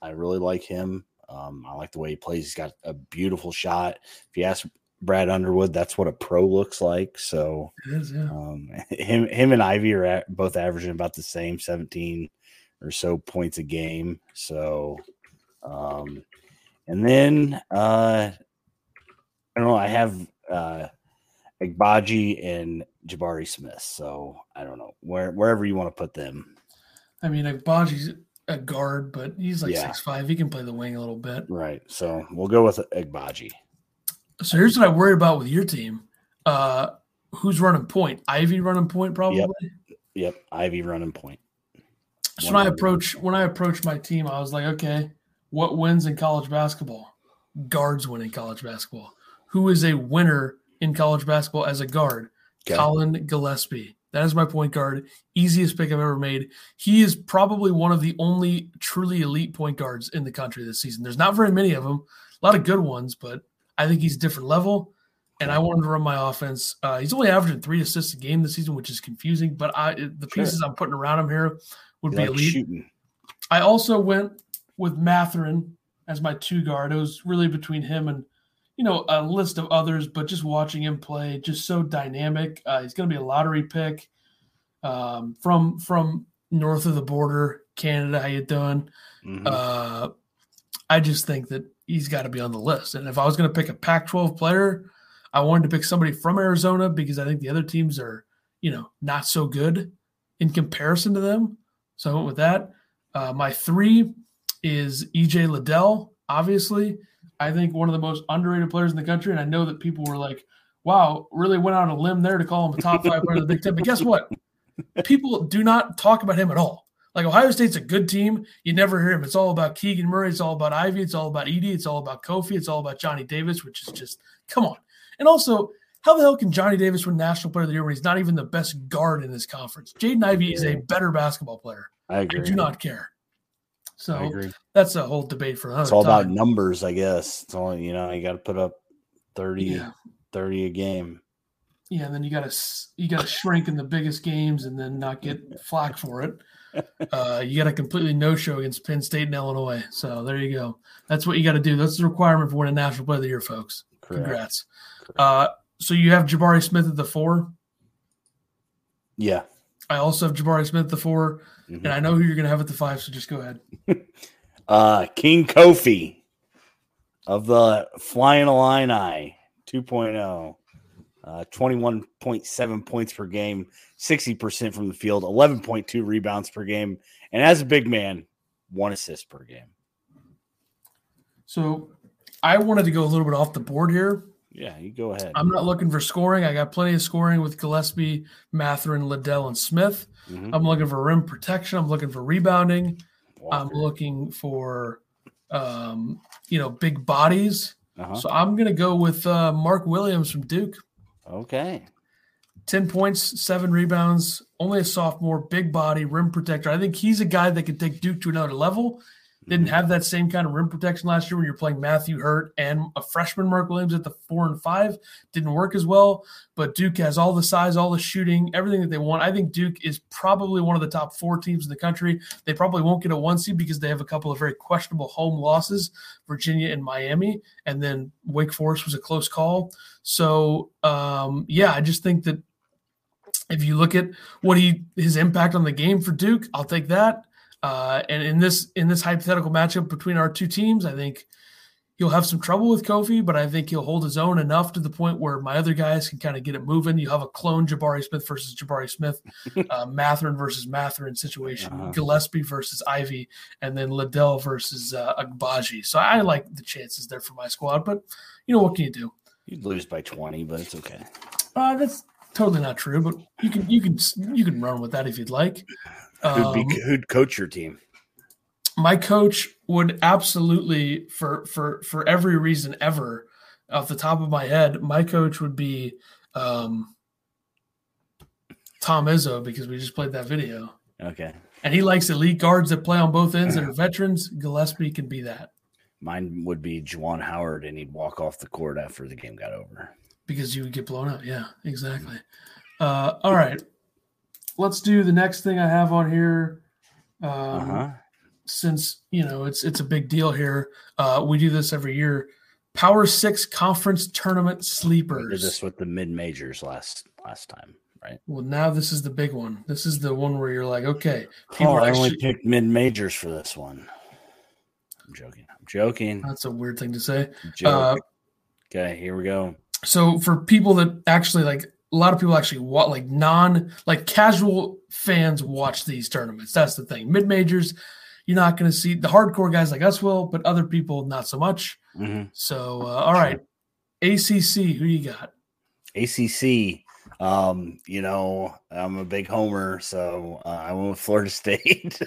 I really like him. Um, I like the way he plays. He's got a beautiful shot. If you ask Brad Underwood. That's what a pro looks like. So is, yeah. um, him him and Ivey are at, both averaging about the same, seventeen or so points a game. So, um, and then uh, I don't know. I have uh, Agbaji and Jabari Smith. So I don't know where wherever you want to put them. I mean, Agbaji's a guard, but he's like Yeah. six five. He can play the wing a little bit. Right. So we'll go with Agbaji. So here's what I worry about with your team. Uh, who's running point? Ivey running point, probably. Yep. Ivey running point. So when I approach when I approach my team, I was like, okay, what wins in college basketball? Guards win in college basketball. Who is a winner in college basketball as a guard? Okay. Collin Gillespie. That is my point guard. Easiest pick I've ever made. He is probably one of the only truly elite point guards in the country this season. There's not very many of them. A lot of good ones, but I think he's a different level. And I wanted to run my offense. Uh, he's only averaging three assists a game this season, which is confusing. But I, the Sure. pieces I'm putting around him here would You be like elite. shooting. I also went with Mathurin as my two guard. It was really between him and, you know, a list of others, but just watching him play, just so dynamic. Uh, he's going to be a lottery pick um, from from north of the border, Canada. How you doing? Mhm. Uh, I just think that he's got to be on the list. And if I was going to pick a Pac-12 player, I wanted to pick somebody from Arizona because I think the other teams are, you know, not so good in comparison to them. So I went with that. Uh, my three is EJ Liddell. Obviously, I think one of the most underrated players in the country, and I know that people were like, "Wow, really went out on a limb there to call him a top five player of the Big Ten." But guess what? People do not talk about him at all. Like Ohio State's a good team. You never hear him. It's all about Keegan Murray. It's all about Ivey. It's all about Edey. It's all about Kofi. It's all about Johnny Davis, which is just come on. And also, how the hell can Johnny Davis win National Player of the Year when he's not even the best guard in this conference? Jaden Ivey is a better basketball player. I agree. I do not care. So that's a whole debate for another It's all about numbers, I guess. It's all you know. You got to put up 30, Yeah. 30 a game. Yeah, and then you got to you got to shrink in the biggest games and then not get flack for it. Uh, you got a completely no show against Penn State and Illinois. So there you go. That's what you got to do. That's the requirement for winning National Player of the Year, folks. Correct. Congrats. Uh, so you have Jabari Smith at the four. Yeah. I also have Jabari Smith at the 4 Mhm. and I know who you're going to have at the five. So just go ahead. Uh, King Kofi of the Flying Illini 2.0. Uh, 21.7 points per game, 60% from the field, 11.2 rebounds per game. And as a big man, one assist per game. So I wanted to go a little bit off the board here. Yeah, you go ahead. I'm not looking for scoring. I got plenty of scoring with Gillespie, Mathurin, Liddell, and Smith. Mhm. I'm looking for rim protection. I'm looking for rebounding. I'm looking for, um, you know, big bodies. Uh-huh. So I'm going to go with uh, Mark Williams from Duke. Okay. 10 points, seven rebounds, only a sophomore, big body, rim protector. I think he's a guy that could take Duke to another level. Didn't have that same kind of rim protection last year when you're playing Matthew Hurt and a freshman Mark Williams at the four and five. Didn't work as well, but Duke has all the size, all the shooting, everything that they want. I think Duke is probably one of the top four teams in the country. They probably won't get a one seed because they have a couple of very questionable home losses, Virginia and Miami, and then Wake Forest was a close call. So um, yeah, I just think that if you look at what he his impact on the game for Duke, I'll take that. Uh, and in this in this hypothetical matchup between our two teams, I think he'll have some trouble with Kofi, but I think he'll hold his own enough to the point where my other guys can kind of get it moving. You have a clone Jabari Smith versus Jabari Smith, uh, Mathurin versus Mathurin situation, Uh-huh. Gillespie versus Ivey, and then Liddell versus uh, Agbaji. So I like the chances there for my squad, but you know what can you do? You'd lose by 20, but it's okay. Uh, that's totally not true, but you can you can you can run with that if you'd like. Who'd, be, Um, who'd coach your team? my coach would absolutely for for for every reason ever off the top of my head my coach would be um tom izzo because we just played that video. Okay. and he likes elite guards that play on both ends that are veterans. Gillespie can be that. Mine would be Juwan Howard, and he'd walk off the court after the game got over. because you would get blown out. Yeah exactly. Uh all right let's do the next thing i have on here um Uh-huh. since you know it's it's a big deal here. Uh, we do this every year. Power Six Conference Tournament sleepers. We did this with the mid majors last last time, right? Well, now this is the big one. This is the one where you're like, okay, people Oh, I only picked mid majors for this one. I'm joking. I'm joking. That's a weird thing to say. Uh, okay, here we go. so for people that actually like a lot of people actually watch like non like casual fans watch these tournaments that's the thing mid majors you're not going to see the hardcore guys like us will but other people not so much hmm so uh, all right acc who you got ACC. Um, you know, I'm a big homer, so uh, I went with Florida State.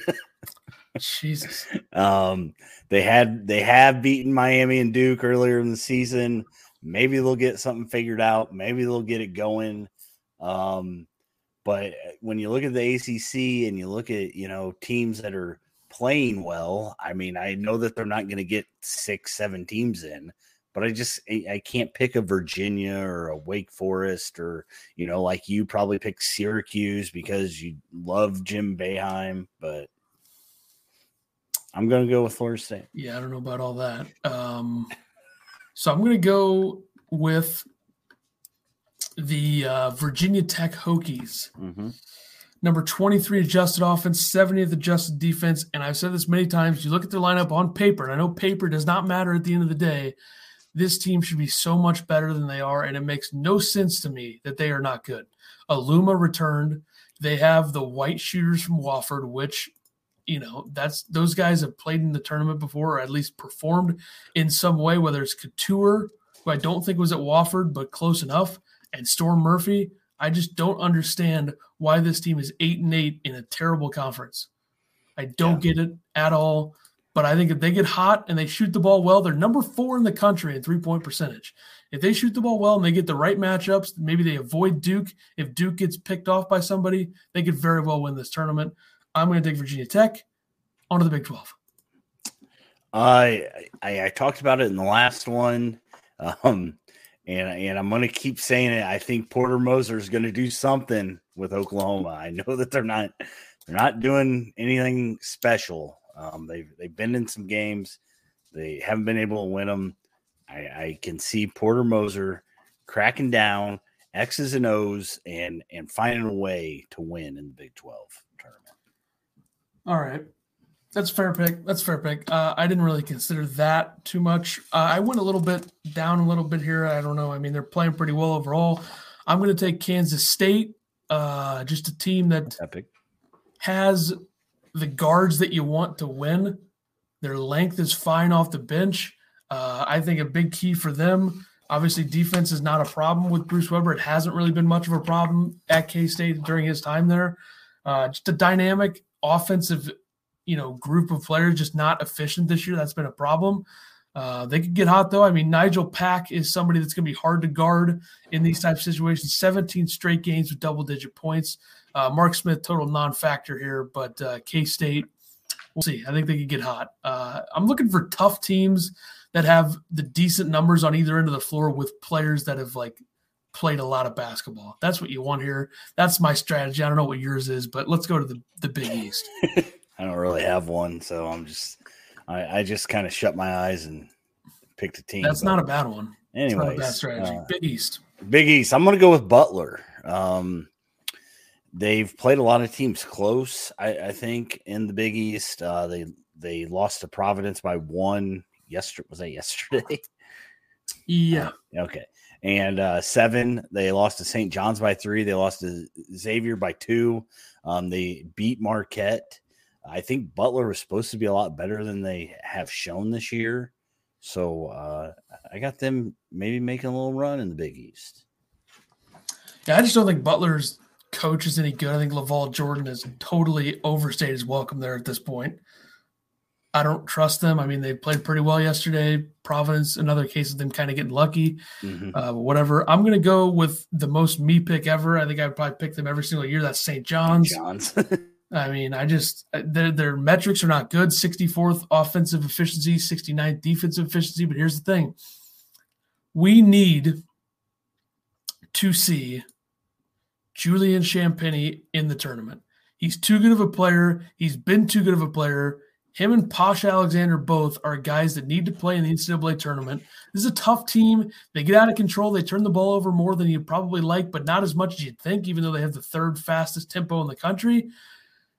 jesus um, they had they have beaten Miami and Duke earlier in the season. Maybe they'll get something figured out. Maybe they'll get it going. Um, but when you look at the ACC and you look at you know teams that are playing well, I mean, I know that they're not going to get six, seven teams in, but I just I, I can't pick a Virginia or a Wake Forest or you know like you probably pick Syracuse because you love Jim Boeheim, but I'm going to go with Florida State. yeah i don't know about all that um so i'm going to go with the uh, virginia tech hokies Mm-hmm. number 23 adjusted offense, 70th adjusted defense. And I've said this many times. You look at their lineup on paper, and I know paper does not matter at the end of the day. This team should be so much better than they are, and it makes no sense to me that they are not good. Aluma returned. They have the white shooters from Wofford, which, you know, that's those guys have played in the tournament before, or at least performed in some way, whether it's Cattoor, who I don't think was at Wofford, but close enough, and Storm Murphy. I just don't understand why this team is eight and eight in a terrible conference. I don't get it at all. But I think if they get hot and they shoot the ball well, they're number four in the country in three point percentage. If they shoot the ball well and they get the right matchups, maybe they avoid Duke. If Duke gets picked off by somebody, they could very well win this tournament. I'm going to take Virginia Tech onto the Big 12. I, I I talked about it in the last one, um, and and I'm going to keep saying it. I think Porter Moser is going to do something with Oklahoma. I know that they're not they're not doing anything special. Um, they've they've been in some games, they haven't been able to win them. I, I can see Porter Moser cracking down X's and O's and and finding a way to win in the Big Twelve. All right. That's a fair pick. That's a fair pick. Uh, I didn't really consider that too much. Uh, I went a little bit down a little bit here. I don't know. I mean, they're playing pretty well overall. I'm going to take Kansas State, uh, just a team that Epic. has the guards that you want to win. Their length is fine off the bench. Uh, I think a big key for them, obviously, defense is not a problem with Bruce Weber. It hasn't really been much of a problem at K State during his time there. Uh, just a dynamic offensive, you know, group of players, just not efficient this year. That's been a problem. Uh, they could get hot though. I mean, Nigel Pack is somebody that's going to be hard to guard in these type of situations. 17 straight games with double digit points. Uh, Mark Smith, total non factor here, but uh, K State, we'll see. I think they could get hot. Uh, I'm looking for tough teams that have the decent numbers on either end of the floor with players that have like played a lot of basketball. That's what you want here. That's my strategy. I don't know what yours is, but let's go to the, the Big East. I don't really have one, so I'm just I, I just kind of shut my eyes and picked a team. That's not a bad one. It's not a bad strategy. uh, Big East. Big East. I'm gonna go with Butler. Um, they've played a lot of teams close. I, I think in the Big East, uh, they they lost to Providence by one. Yesterday was that yesterday? Yeah. Okay. And uh, seven, they lost to St. John's by three. They lost to Xavier by two. Um, they beat Marquette. I think Butler was supposed to be a lot better than they have shown this year. So uh, I got them maybe making a little run in the Big East. Yeah, I just don't think Butler's coach is any good. I think LaVall Jordan has totally overstayed his welcome there at this point. I don't trust them. I mean, they played pretty well yesterday. Providence, another case of them kind of getting lucky. Mhm. Uh, whatever. I'm going to go with the most me pick ever. I think I would probably pick them every single year. That's St. John's. Johns. I mean, I just uh, their their metrics are not good. 64th offensive efficiency, 69th defensive efficiency. But here's the thing: we need to see Julian Champagnie in the tournament. He's too good of a player. He's been too good of a player. Him and Posh Alexander both are guys that need to play in the NCAA tournament. This is a tough team. They get out of control. They turn the ball over more than you'd probably like, but not as much as you'd think, even though they have the third fastest tempo in the country.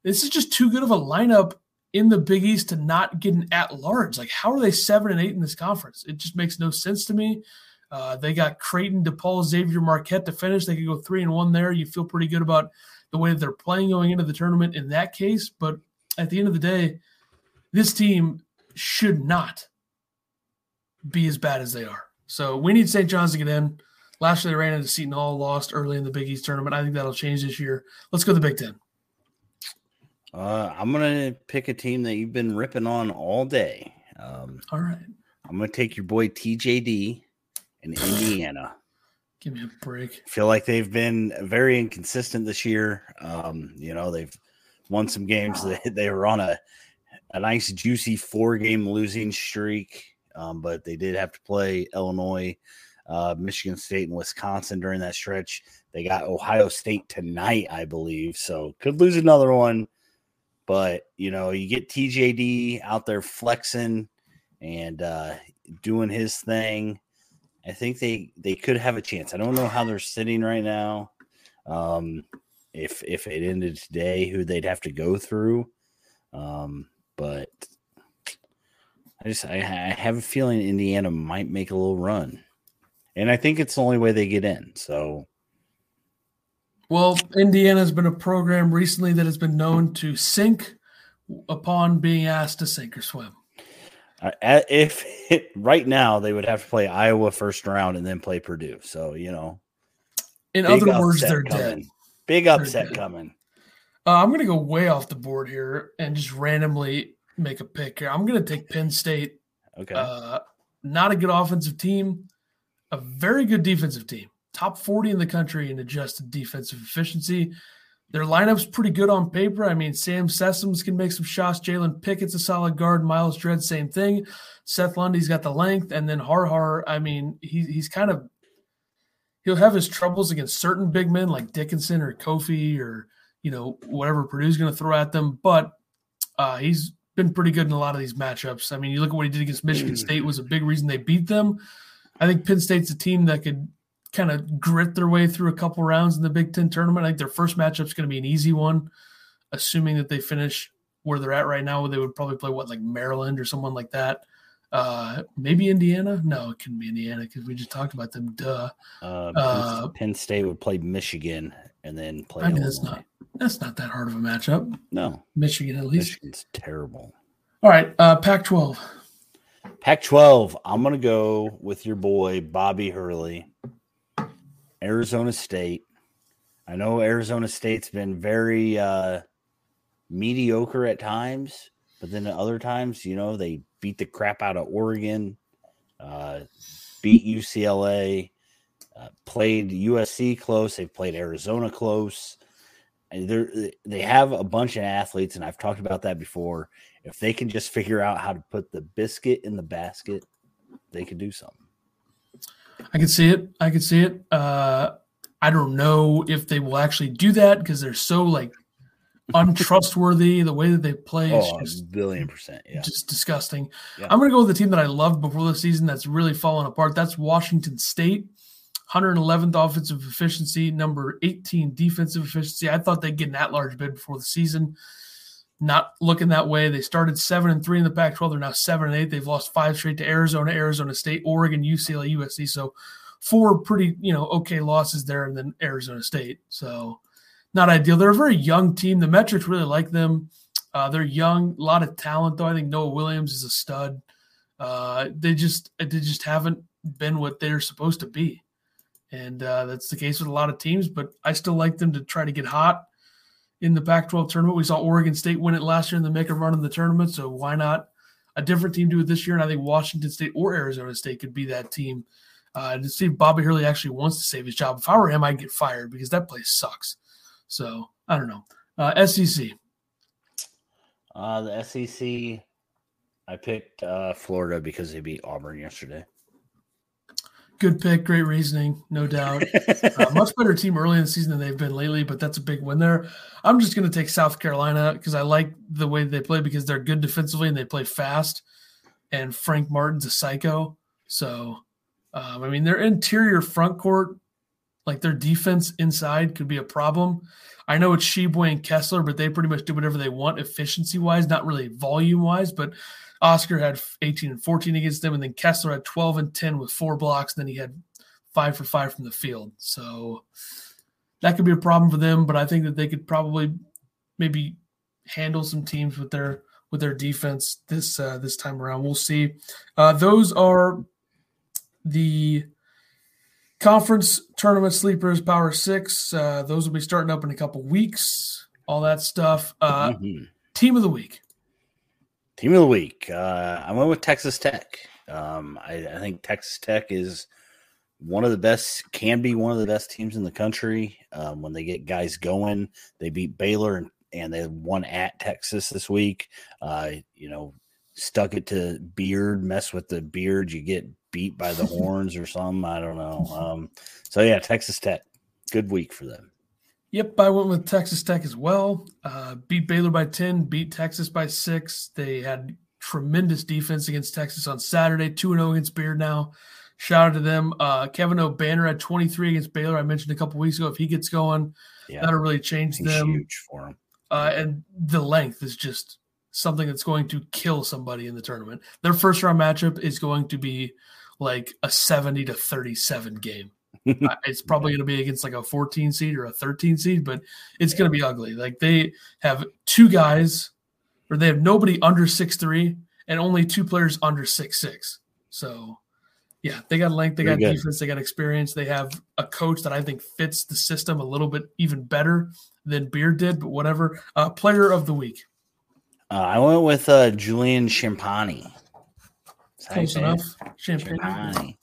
This is just too good of a lineup in the Big East to not get an at large. Like, how are they seven and eight in this conference? It just makes no sense to me. Uh, they got Creighton, DePaul, Xavier, Marquette to finish. They could go three and one there. You feel pretty good about the way that they're playing going into the tournament in that case. But at the end of the day, this team should not be as bad as they are. So we need St. John's to get in. Last year they ran into Seton Hall, lost early in the Big East tournament. I think that'll change this year. Let's go to the Big Ten. Uh, I'm gonna pick a team that you've been ripping on all day. Um, all right. I'm gonna take your boy TJD in Indiana. Give me a break. feel like they've been very inconsistent this year. Um, you know, they've won some games. They, they were on a, a nice, juicy four game losing streak, um, but they did have to play Illinois, uh, Michigan State, and Wisconsin during that stretch. They got Ohio State tonight, I believe. So could lose another one. But, you know, you get TJD out there flexing and uh, doing his thing. I think they they could have a chance. I don't know how they're sitting right now. Um, if if it ended today, who they'd have to go through. Um, but I just I, I have a feeling Indiana might make a little run, and I think it's the only way they get in. So, well, Indiana's been a program recently that has been known to sink upon being asked to sink or swim. Uh, if it, right now they would have to play Iowa first round and then play Purdue. So you know, in other words, they're coming. dead. Big upset coming. Uh, I'm going to go way off the board here and just randomly make a pick here. I'm going to take Penn State. Okay. Uh, not a good offensive team, a very good defensive team. Top 40 in the country in adjusted defensive efficiency. Their lineup's pretty good on paper. I mean, Sam Sessoms can make some shots. Jalen Pickett's a solid guard. Myles Dread, same thing. Seth Lundy's got the length, and then Har Har. I mean, he, he's kind of he'll have his troubles against certain big men like Dickinson or Kofi or you know whatever Purdue's going to throw at them. But uh, he's been pretty good in a lot of these matchups. I mean, you look at what he did against Michigan State was a big reason they beat them. I think Penn State's a team that could kind of grit their way through a couple rounds in the Big Ten tournament. I think their first matchup is going to be an easy one, assuming that they finish where they're at right now. Where they would probably play what like Maryland or someone like that. Uh, maybe Indiana. No, it couldn't be Indiana because we just talked about them. Duh. Uh, uh, Penn State would play Michigan and then play. I mean, that's not that's not that hard of a matchup. No, Michigan at least. Michigan's terrible. All right, uh, Pac-12. Pac-12. I'm gonna go with your boy Bobby Hurley. Arizona State. I know Arizona State's been very uh, mediocre at times, but then at other times, you know, they beat the crap out of Oregon, uh, beat UCLA, uh, played USC close. They've played Arizona close. they they have a bunch of athletes, and I've talked about that before. If they can just figure out how to put the biscuit in the basket, they could do something. I can see it. I can see it. Uh, I don't know if they will actually do that because they're so like untrustworthy. the way that they play is oh, just billion percent, yeah, just disgusting. Yeah. I'm going to go with the team that I loved before the season that's really fallen apart. That's Washington State. 111th offensive efficiency, number 18 defensive efficiency. I thought they'd get an at-large bid before the season not looking that way. They started seven and three in the Pac-12. They're now seven and eight. They've lost five straight to Arizona, Arizona State, Oregon, UCLA, USC. So four pretty you know okay losses there, and then Arizona State. So not ideal. They're a very young team. The metrics really like them. Uh, they're young, a lot of talent though. I think Noah Williams is a stud. Uh, they just they just haven't been what they're supposed to be, and uh, that's the case with a lot of teams. But I still like them to try to get hot in the Pac 12 tournament. We saw Oregon State win it last year and then make a run in the tournament. So why not a different team do it this year? And I think Washington State or Arizona State could be that team. Uh, to see if Bobby Hurley actually wants to save his job. If I were him, I'd get fired because that place sucks. So I don't know. Uh, SEC. Uh, the SEC, I picked uh, Florida because they beat Auburn yesterday. Good pick, great reasoning, no doubt. uh, much better team early in the season than they've been lately, but that's a big win there. I'm just going to take South Carolina because I like the way they play because they're good defensively and they play fast. And Frank Martin's a psycho. So, um, I mean, their interior front court, like their defense inside, could be a problem. I know it's Tshiebwe and Kessler, but they pretty much do whatever they want efficiency wise, not really volume wise, but Oscar had 18 and 14 against them, and then Kessler had 12 and 10 with four blocks. And then he had five for five from the field. So that could be a problem for them, but I think that they could probably maybe handle some teams with their with their defense this uh, this time around. We'll see. Uh, those are the conference tournament sleepers, Power Six. Uh, those will be starting up in a couple weeks. All that stuff. Uh, Mhm. Team of the week. Team of the week. Uh, I went with Texas Tech. Um, I, I think Texas Tech is one of the best, can be one of the best teams in the country. Um, when they get guys going, they beat Baylor and, and they won at Texas this week. Uh, you know, stuck it to Beard, mess with the beard, you get beat by the horns or something. I don't know. Um, so yeah, Texas Tech, good week for them. Yep, I went with Texas Tech as well. Uh, beat Baylor by 10, beat Texas by six. They had tremendous defense against Texas on Saturday, 2 and 0 against Beard now. Shout out to them. Uh, Kevin Obanor had 23 against Baylor. I mentioned a couple weeks ago. If he gets going, Yeah, that'll really change he's them. huge for them. Uh, and the length is just something that's going to kill somebody in the tournament. Their first round matchup is going to be like a 70 to 37 game. It's probably going to be against like a 14 seed or a 13 seed, but it's going to be ugly. Like they have two guys, or they have nobody under six three, and only two players under six six. So, yeah, they got length, they got good. defense, they got experience. They have a coach that I think fits the system a little bit even better than Beard did, but whatever. Uh, player of the week, Uh, I went with uh, Julian Champagnie. Is that how you close enough. Champagne. Champagne.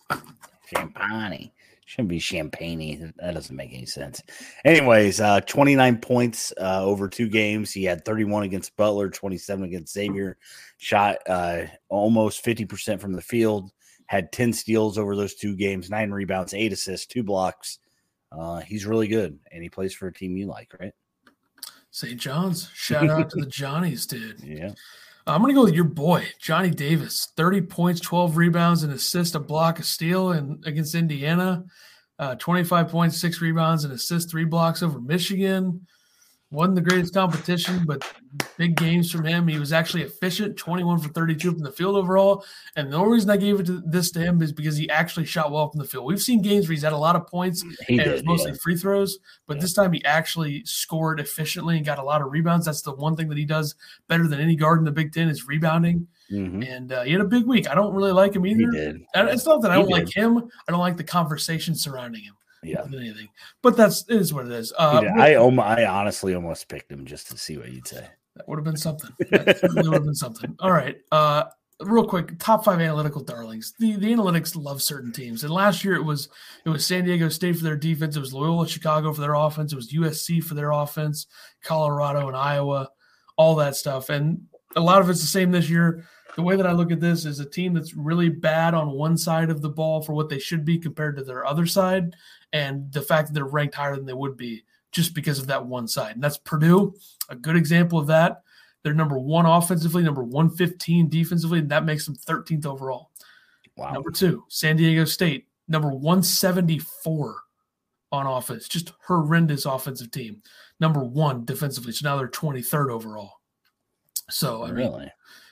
Champagne. Shouldn't be champagne. That doesn't make any sense. Anyways, uh, 29 points uh, over two games. He had 31 against Butler, 27 against Xavier. Shot uh, almost 50% from the field. Had 10 steals over those two games, nine rebounds, eight assists, two blocks. Uh, he's really good, and he plays for a team you like, right? St. John's. Shout out to the Johnnies, dude. Yeah. I'm going to go with your boy, Johnny Davis. 30 points, 12 rebounds, an assist, a block, a steal and against Indiana. Uh, 25 points, six rebounds, and assist, three blocks over Michigan. Wasn't the greatest competition, but big games from him. He was actually efficient, 21 for 32 from the field overall. And the only reason I gave it to this to him is because he actually shot well from the field. We've seen games where he's had a lot of points He and it was mostly yeah. free throws. But Yeah. this time he actually scored efficiently and got a lot of rebounds. That's the one thing that he does better than any guard in the Big Ten is rebounding. Mhm. And uh, he had a big week. I don't really like him He either. did. It's not that I don't like him. I don't like the conversation surrounding him Yeah. anything. But that's it is what it is. Uh. I, almo- I honestly almost picked him just to see what you'd say. That would have been something. That would have been something. All right. Uh, real quick, top five analytical darlings. The the analytics love certain teams. And last year it was it was San Diego State for their defense. It was Loyola Chicago for their offense. It was USC for their offense. Colorado and Iowa, all that stuff. And a lot of it's the same this year. The way that I look at this is a team that's really bad on one side of the ball for what they should be compared to their other side, and the fact that they're ranked higher than they would be just because of that one side. And that's Purdue, a good example of that. They're number one offensively, number 115 defensively, and that makes them 13th overall. Wow. Number two, San Diego State, number 174 on offense, just horrendous offensive team. Number one defensively, so now they're 23rd overall. So I mean, really?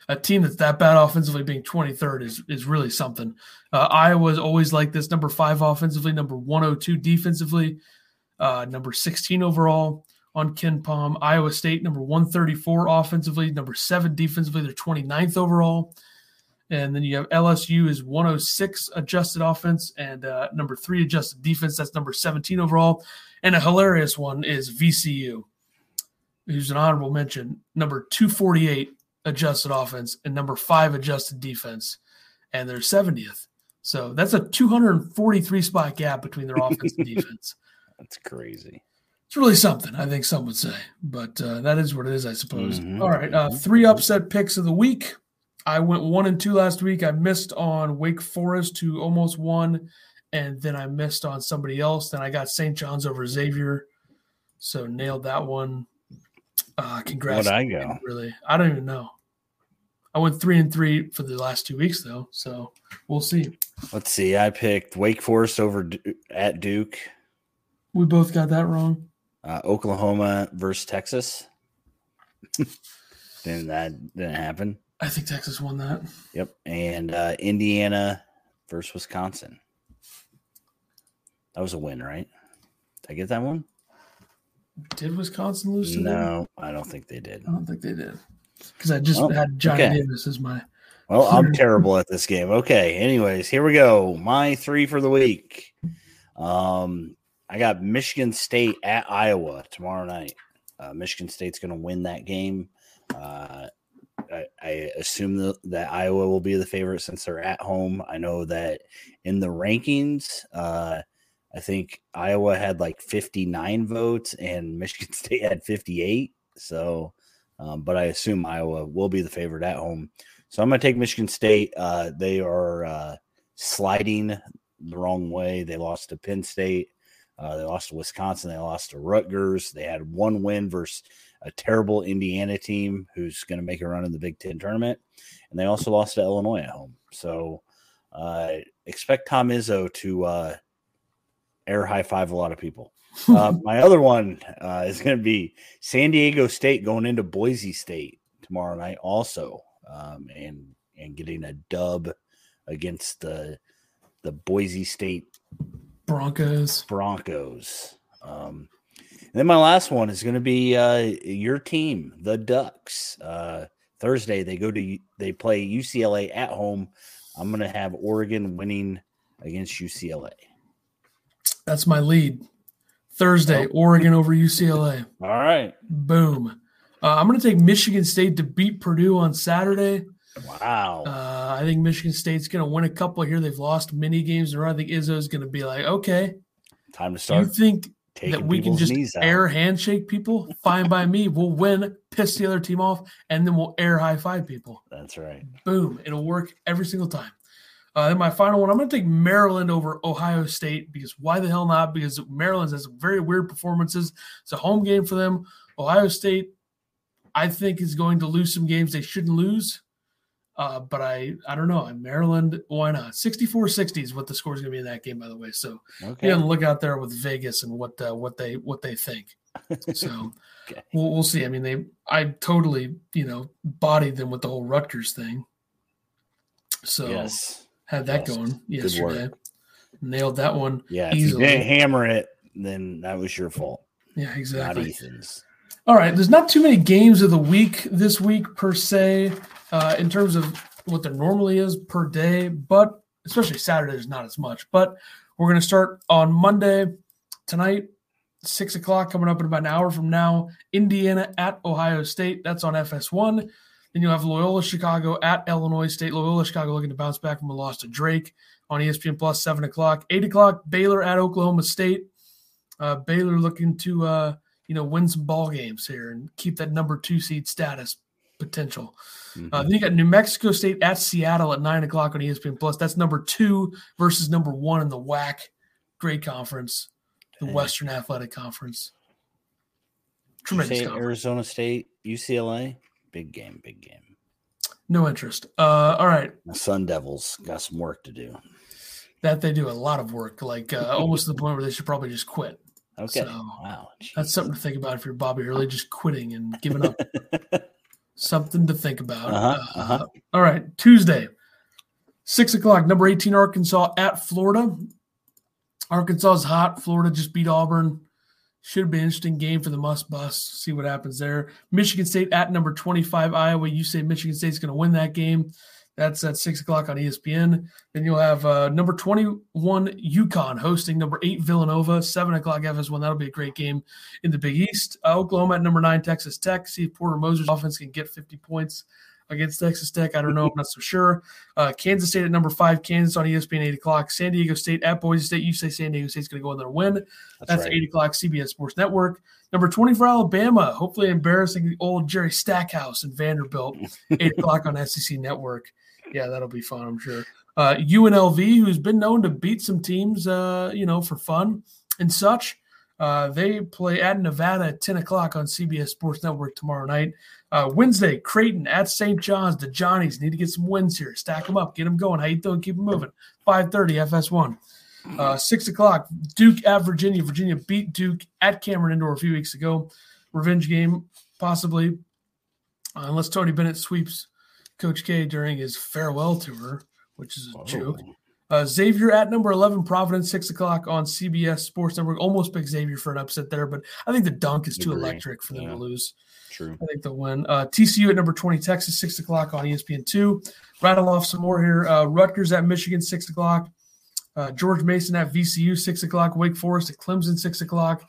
A team that's that bad offensively being 23rd is is really something. Uh, Iowa is always like this number five offensively, number 102 defensively, uh, number 16 overall on KenPom. Iowa State, number 134 offensively, number seven defensively, they're 29th overall. And then you have LSU is 106 adjusted offense and uh, number three adjusted defense. That's number 17 overall. And a hilarious one is VCU, who's an honorable mention, number 248 adjusted offense and number five adjusted defense, and they're 70th. So that's a 243 spot gap between their offense and defense. That's crazy. It's really something, I think some would say, but uh, that is what it is, I suppose. Mhm, All right, uh, three upset picks of the week. I went one and two last week. I missed on Wake Forest, who almost won, and then I missed on somebody else. Then I got St. John's over Xavier, so nailed that one. Uh, congrats! Where'd I go? Really, I don't even know. I went three and three for the last two weeks though, so we'll see. Let's see. I picked Wake Forest over Du- at Duke, We both got that wrong. uh, Oklahoma versus Texas. then that didn't happen. I think Texas won that. Yep. And uh, Indiana versus Wisconsin. That was a win, right? Did I get that one? Did Wisconsin lose to them? No, I don't think they did. I don't think they did. Because I just Oh, had Johnny okay. Davis as my Well, I'm terrible at this game. Okay. Anyways, here we go. My three for the week. Um, I got Michigan State at Iowa tomorrow night. Uh, Michigan State's going to win that game. Uh, I, I assume that, that Iowa will be the favorite since they're at home. I know that in the rankings, uh, I think Iowa had like 59 votes and Michigan State had 58. So, um, but I assume Iowa will be the favorite at home. So I'm going to take Michigan State. Uh, they are uh, sliding the wrong way. They lost to Penn State. Uh, they lost to Wisconsin. They lost to Rutgers. They had one win versus a terrible Indiana team who's going to make a run in the Big Ten tournament. And they also lost to Illinois at home. So uh, expect Tom Izzo to uh, air high five a lot of people. Uh, my other one uh, is going to be San Diego State going into Boise State tomorrow night, also, um, and and getting a dub against the the Boise State Broncos. Broncos. Um, and then my last one is going to be uh, your team, the Ducks. Uh, Thursday they go to they play UCLA at home. I'm going to have Oregon winning against UCLA. That's my lead. Thursday, Oh. Oregon over UCLA. All right. Boom. Uh, I'm going to take Michigan State to beat Purdue on Saturday. Wow. Uh, I think Michigan State's going to win a couple here. They've lost many games in a row. I think Izzo's going to be like, okay, Time to start. you think that we can just air handshake people? Fine by me. We'll win, piss the other team off, and then we'll air high five people. That's right. Boom. It'll work every single time. Uh, then my final one, I'm going to take Maryland over Ohio State because why the hell not? Because Maryland has some very weird performances. It's a home game for them. Ohio State, I think, is going to lose some games they shouldn't lose. Uh, but I, I don't know. Maryland, why not? 64-60 is what the score is going to be in that game, by the way. So Okay. be on the lookout there with Vegas and what uh, what they what they think. So Okay. we'll, we'll see. I mean, they I totally you know bodied them with the whole Rutgers thing. So yes. Had that Yes. going yesterday. Nailed that one. Yeah. If easily. you didn't hammer it, then that was your fault, Yeah, not exactly. Ethan's. All right, there's not too many games of the week this week per se, uh, in terms of what there normally is per day, but especially Saturday, there's not as much. But we're going to start on Monday tonight, six o'clock, coming up in about an hour from now. Indiana at Ohio State. That's on FS1. Then you'll have Loyola Chicago at Illinois State. Loyola Chicago looking to bounce back from a loss to Drake on ESPN Plus, seven o'clock. Eight o'clock, Baylor at Oklahoma State. Uh, Baylor looking to uh, you know, win some ball games here and keep that number two seed status potential. Mhm. Uh, then you got New Mexico State at Seattle at nine o'clock on ESPN Plus. That's number two versus number one in the WAC Great Conference, the Okay. Western Athletic Conference. Tremendous conference. Arizona State, UCLA, big game, big game. No interest. Uh, all right, The Sun Devils got some work to do. that they do a lot of work, like uh, almost to the point where they should probably just quit. Okay. So, wow. That's something to think about if you're Bobby Hurley, just quitting and giving up. something to think about. Uh-huh, uh-huh. Uh, all right, Tuesday, six o'clock. Number eighteen, Arkansas at Florida. Arkansas is hot. Florida just beat Auburn. Should be an interesting game for the Muss Bus. See what happens there. Michigan State at number twenty-five, Iowa. You say Michigan State's going to win that game. That's at six o'clock on ESPN. Then you'll have uh, number 21 UConn hosting number eight Villanova, seven o'clock FS1. That'll be a great game in the Big East. Uh, Oklahoma at number nine Texas Tech. See if Porter Moser's offense can get 50 points against Texas Tech. I don't know. I'm not so sure. Uh, Kansas State at number five, Kansas on ESPN, eight o'clock. San Diego State at Boise State. You say San Diego State's going to go in there and win. That's, That's right. eight o'clock CBS Sports Network. Number 20 for Alabama, hopefully embarrassing the old Jerry Stackhouse and Vanderbilt, eight o'clock on SEC Network. Yeah, that'll be fun, I'm sure. Uh, UNLV, who's been known to beat some teams, uh, you know, for fun and such. Uh, they play at Nevada at 10 o'clock on CBS Sports Network tomorrow night. Uh, Wednesday, Creighton at St. John's. The Johnnies need to get some wins here. Stack them up, get them going. How you doing? Keep them moving. 5:30 FS1. Uh, Six o'clock, Duke at Virginia. Virginia beat Duke at Cameron Indoor a few weeks ago. Revenge game, possibly, uh, unless Tony Bennett sweeps Coach K during his farewell tour, which is a joke. Uh, Xavier at number 11, Providence, 6 o'clock on CBS Sports Network. Almost picked Xavier for an upset there, but I think the dunk is too Agree. electric for them Yeah. to lose. True. I think they'll win. Uh, TCU at number 20, Texas, 6 o'clock on E ESPN2. Rattle off some more here. Uh, Rutgers at Michigan, 6 o'clock. Uh, George Mason at VCU, 6 o'clock. Wake Forest at Clemson, 6 o'clock.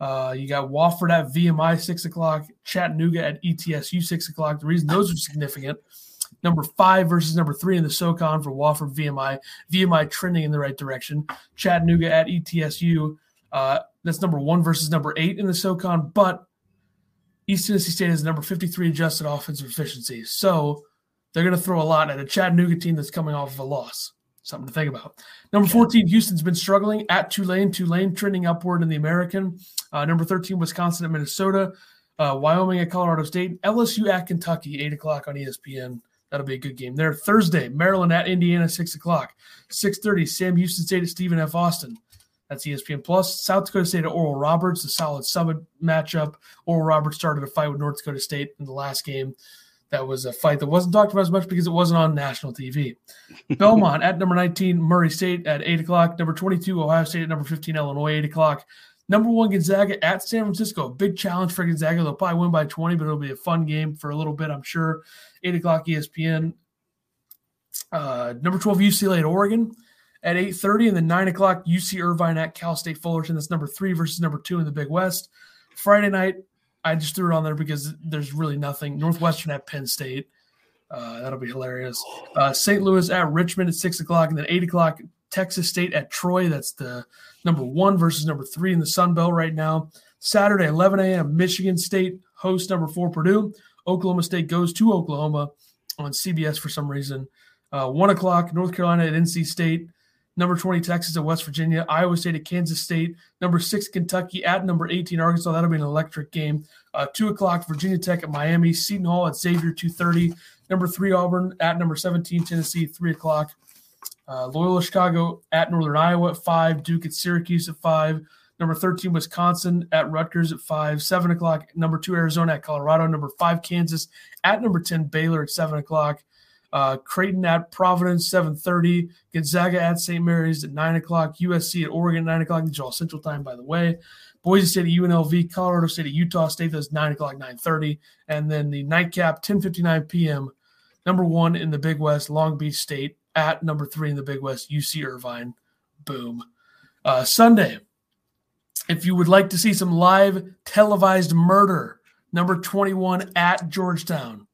Uh, you got Wofford at VMI, 6 o'clock. Chattanooga at ETSU, 6 o'clock. The reason those are significant number five versus number three in the SoCon for Wofford VMI. VMI trending in the right direction. Chattanooga at ETSU. Uh, that's number one versus number eight in the SoCon, but East Tennessee State is number 53 adjusted offensive efficiency. So they're going to throw a lot at a Chattanooga team that's coming off of a loss. Something to think about. Number 14, Houston's been struggling at Tulane. Tulane trending upward in the American. Uh, number 13, Wisconsin at Minnesota. Uh, Wyoming at Colorado State. LSU at Kentucky, 8 o'clock on ESPN. That'll be a good game there. Thursday, Maryland at Indiana, 6 o'clock. 6.30, Sam Houston State at Stephen F. Austin. That's ESPN Plus. South Dakota State at Oral Roberts, a solid summit matchup. Oral Roberts started a fight with North Dakota State in the last game. That was a fight that wasn't talked about as much because it wasn't on national TV. Belmont at number 19, Murray State at 8 o'clock. Number 22, Ohio State at number 15, Illinois, 8 o'clock. Number one, Gonzaga at San Francisco. Big challenge for Gonzaga. They'll probably win by 20, but it'll be a fun game for a little bit, I'm sure. 8 o'clock ESPN. Uh, number 12, UCLA at Oregon at 8.30. And then 9 o'clock, UC Irvine at Cal State Fullerton. That's number three versus number two in the Big West. Friday night, I just threw it on there because there's really nothing. Northwestern at Penn State. Uh, that'll be hilarious. Uh, St. Louis at Richmond at 6 o'clock. And then 8 o'clock, Texas State at Troy. That's the number one versus number three in the Sun Belt right now. Saturday, 11 a.m., Michigan State hosts number four Purdue. Oklahoma State goes to Oklahoma on CBS for some reason. Uh, 1 o'clock, North Carolina at NC State. Number 20, Texas at West Virginia. Iowa State at Kansas State. Number 6, Kentucky at number 18, Arkansas. That'll be an electric game. Uh, 2 o'clock, Virginia Tech at Miami. Seton Hall at Xavier, 2.30. Number 3, Auburn at number 17, Tennessee, 3 o'clock. Uh, Loyola Chicago at Northern Iowa at 5. Duke at Syracuse at 5. Number 13, Wisconsin at Rutgers at 5. 7 o'clock. Number 2, Arizona at Colorado. Number 5, Kansas at number 10, Baylor at 7 o'clock. Uh, Creighton at Providence, 7.30. Gonzaga at St. Mary's at 9 o'clock. USC at Oregon, 9 o'clock. Are all Central Time, by the way. Boise State at UNLV. Colorado State at Utah State. That's 9 o'clock, 9.30. And then the nightcap, 10.59 p.m. Number one in the Big West, Long Beach State. At number three in the Big West, UC Irvine. Boom. Uh, Sunday, if you would like to see some live televised murder, number 21 at Georgetown,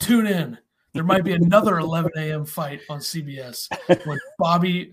tune in. There might be another 11 a.m. fight on CBS when Bobby,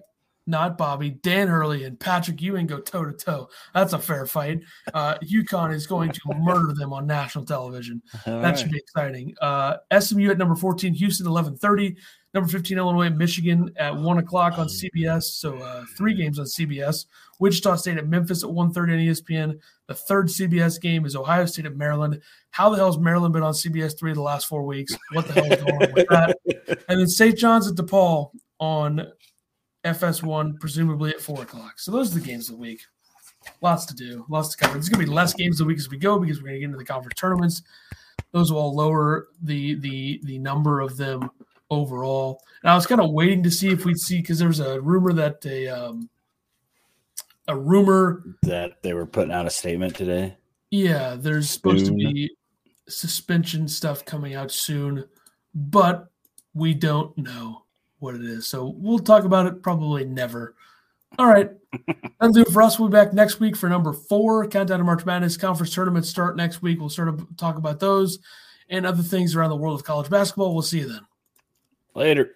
not Bobby, Dan Hurley and Patrick Ewing go toe to toe. That's a fair fight. Uh, UConn is going to murder them on national television. That should be exciting. Uh, SMU at number 14, Houston 11:30. Number 15, Illinois, Michigan at one o'clock on CBS. So uh, three games on CBS. Wichita State at Memphis at 1:30 on ESPN. The third CBS game is Ohio State at Maryland. How the hell has Maryland been on CBS three the last four weeks? What the hell is going on with that? And then St. John's at DePaul on FS1, presumably at four o'clock. So those are the games of the week. Lots to do, lots to cover. There's going to be less games of the week as we go because we're going to get into the conference tournaments. Those will all lower the the the number of them overall. And I was kind of waiting to see if we'd see because there's a rumor that a um, a rumor that they were putting out a statement today. yeah, there's supposed to be suspension stuff coming out soon, but we don't know what it is. So we'll talk about it probably never. All right. That'll do it for us. We'll be back next week for number four. Countdown to March Madness. Conference tournaments start next week. We'll sort of talk about those and other things around the world of college basketball. We'll see you then. Later.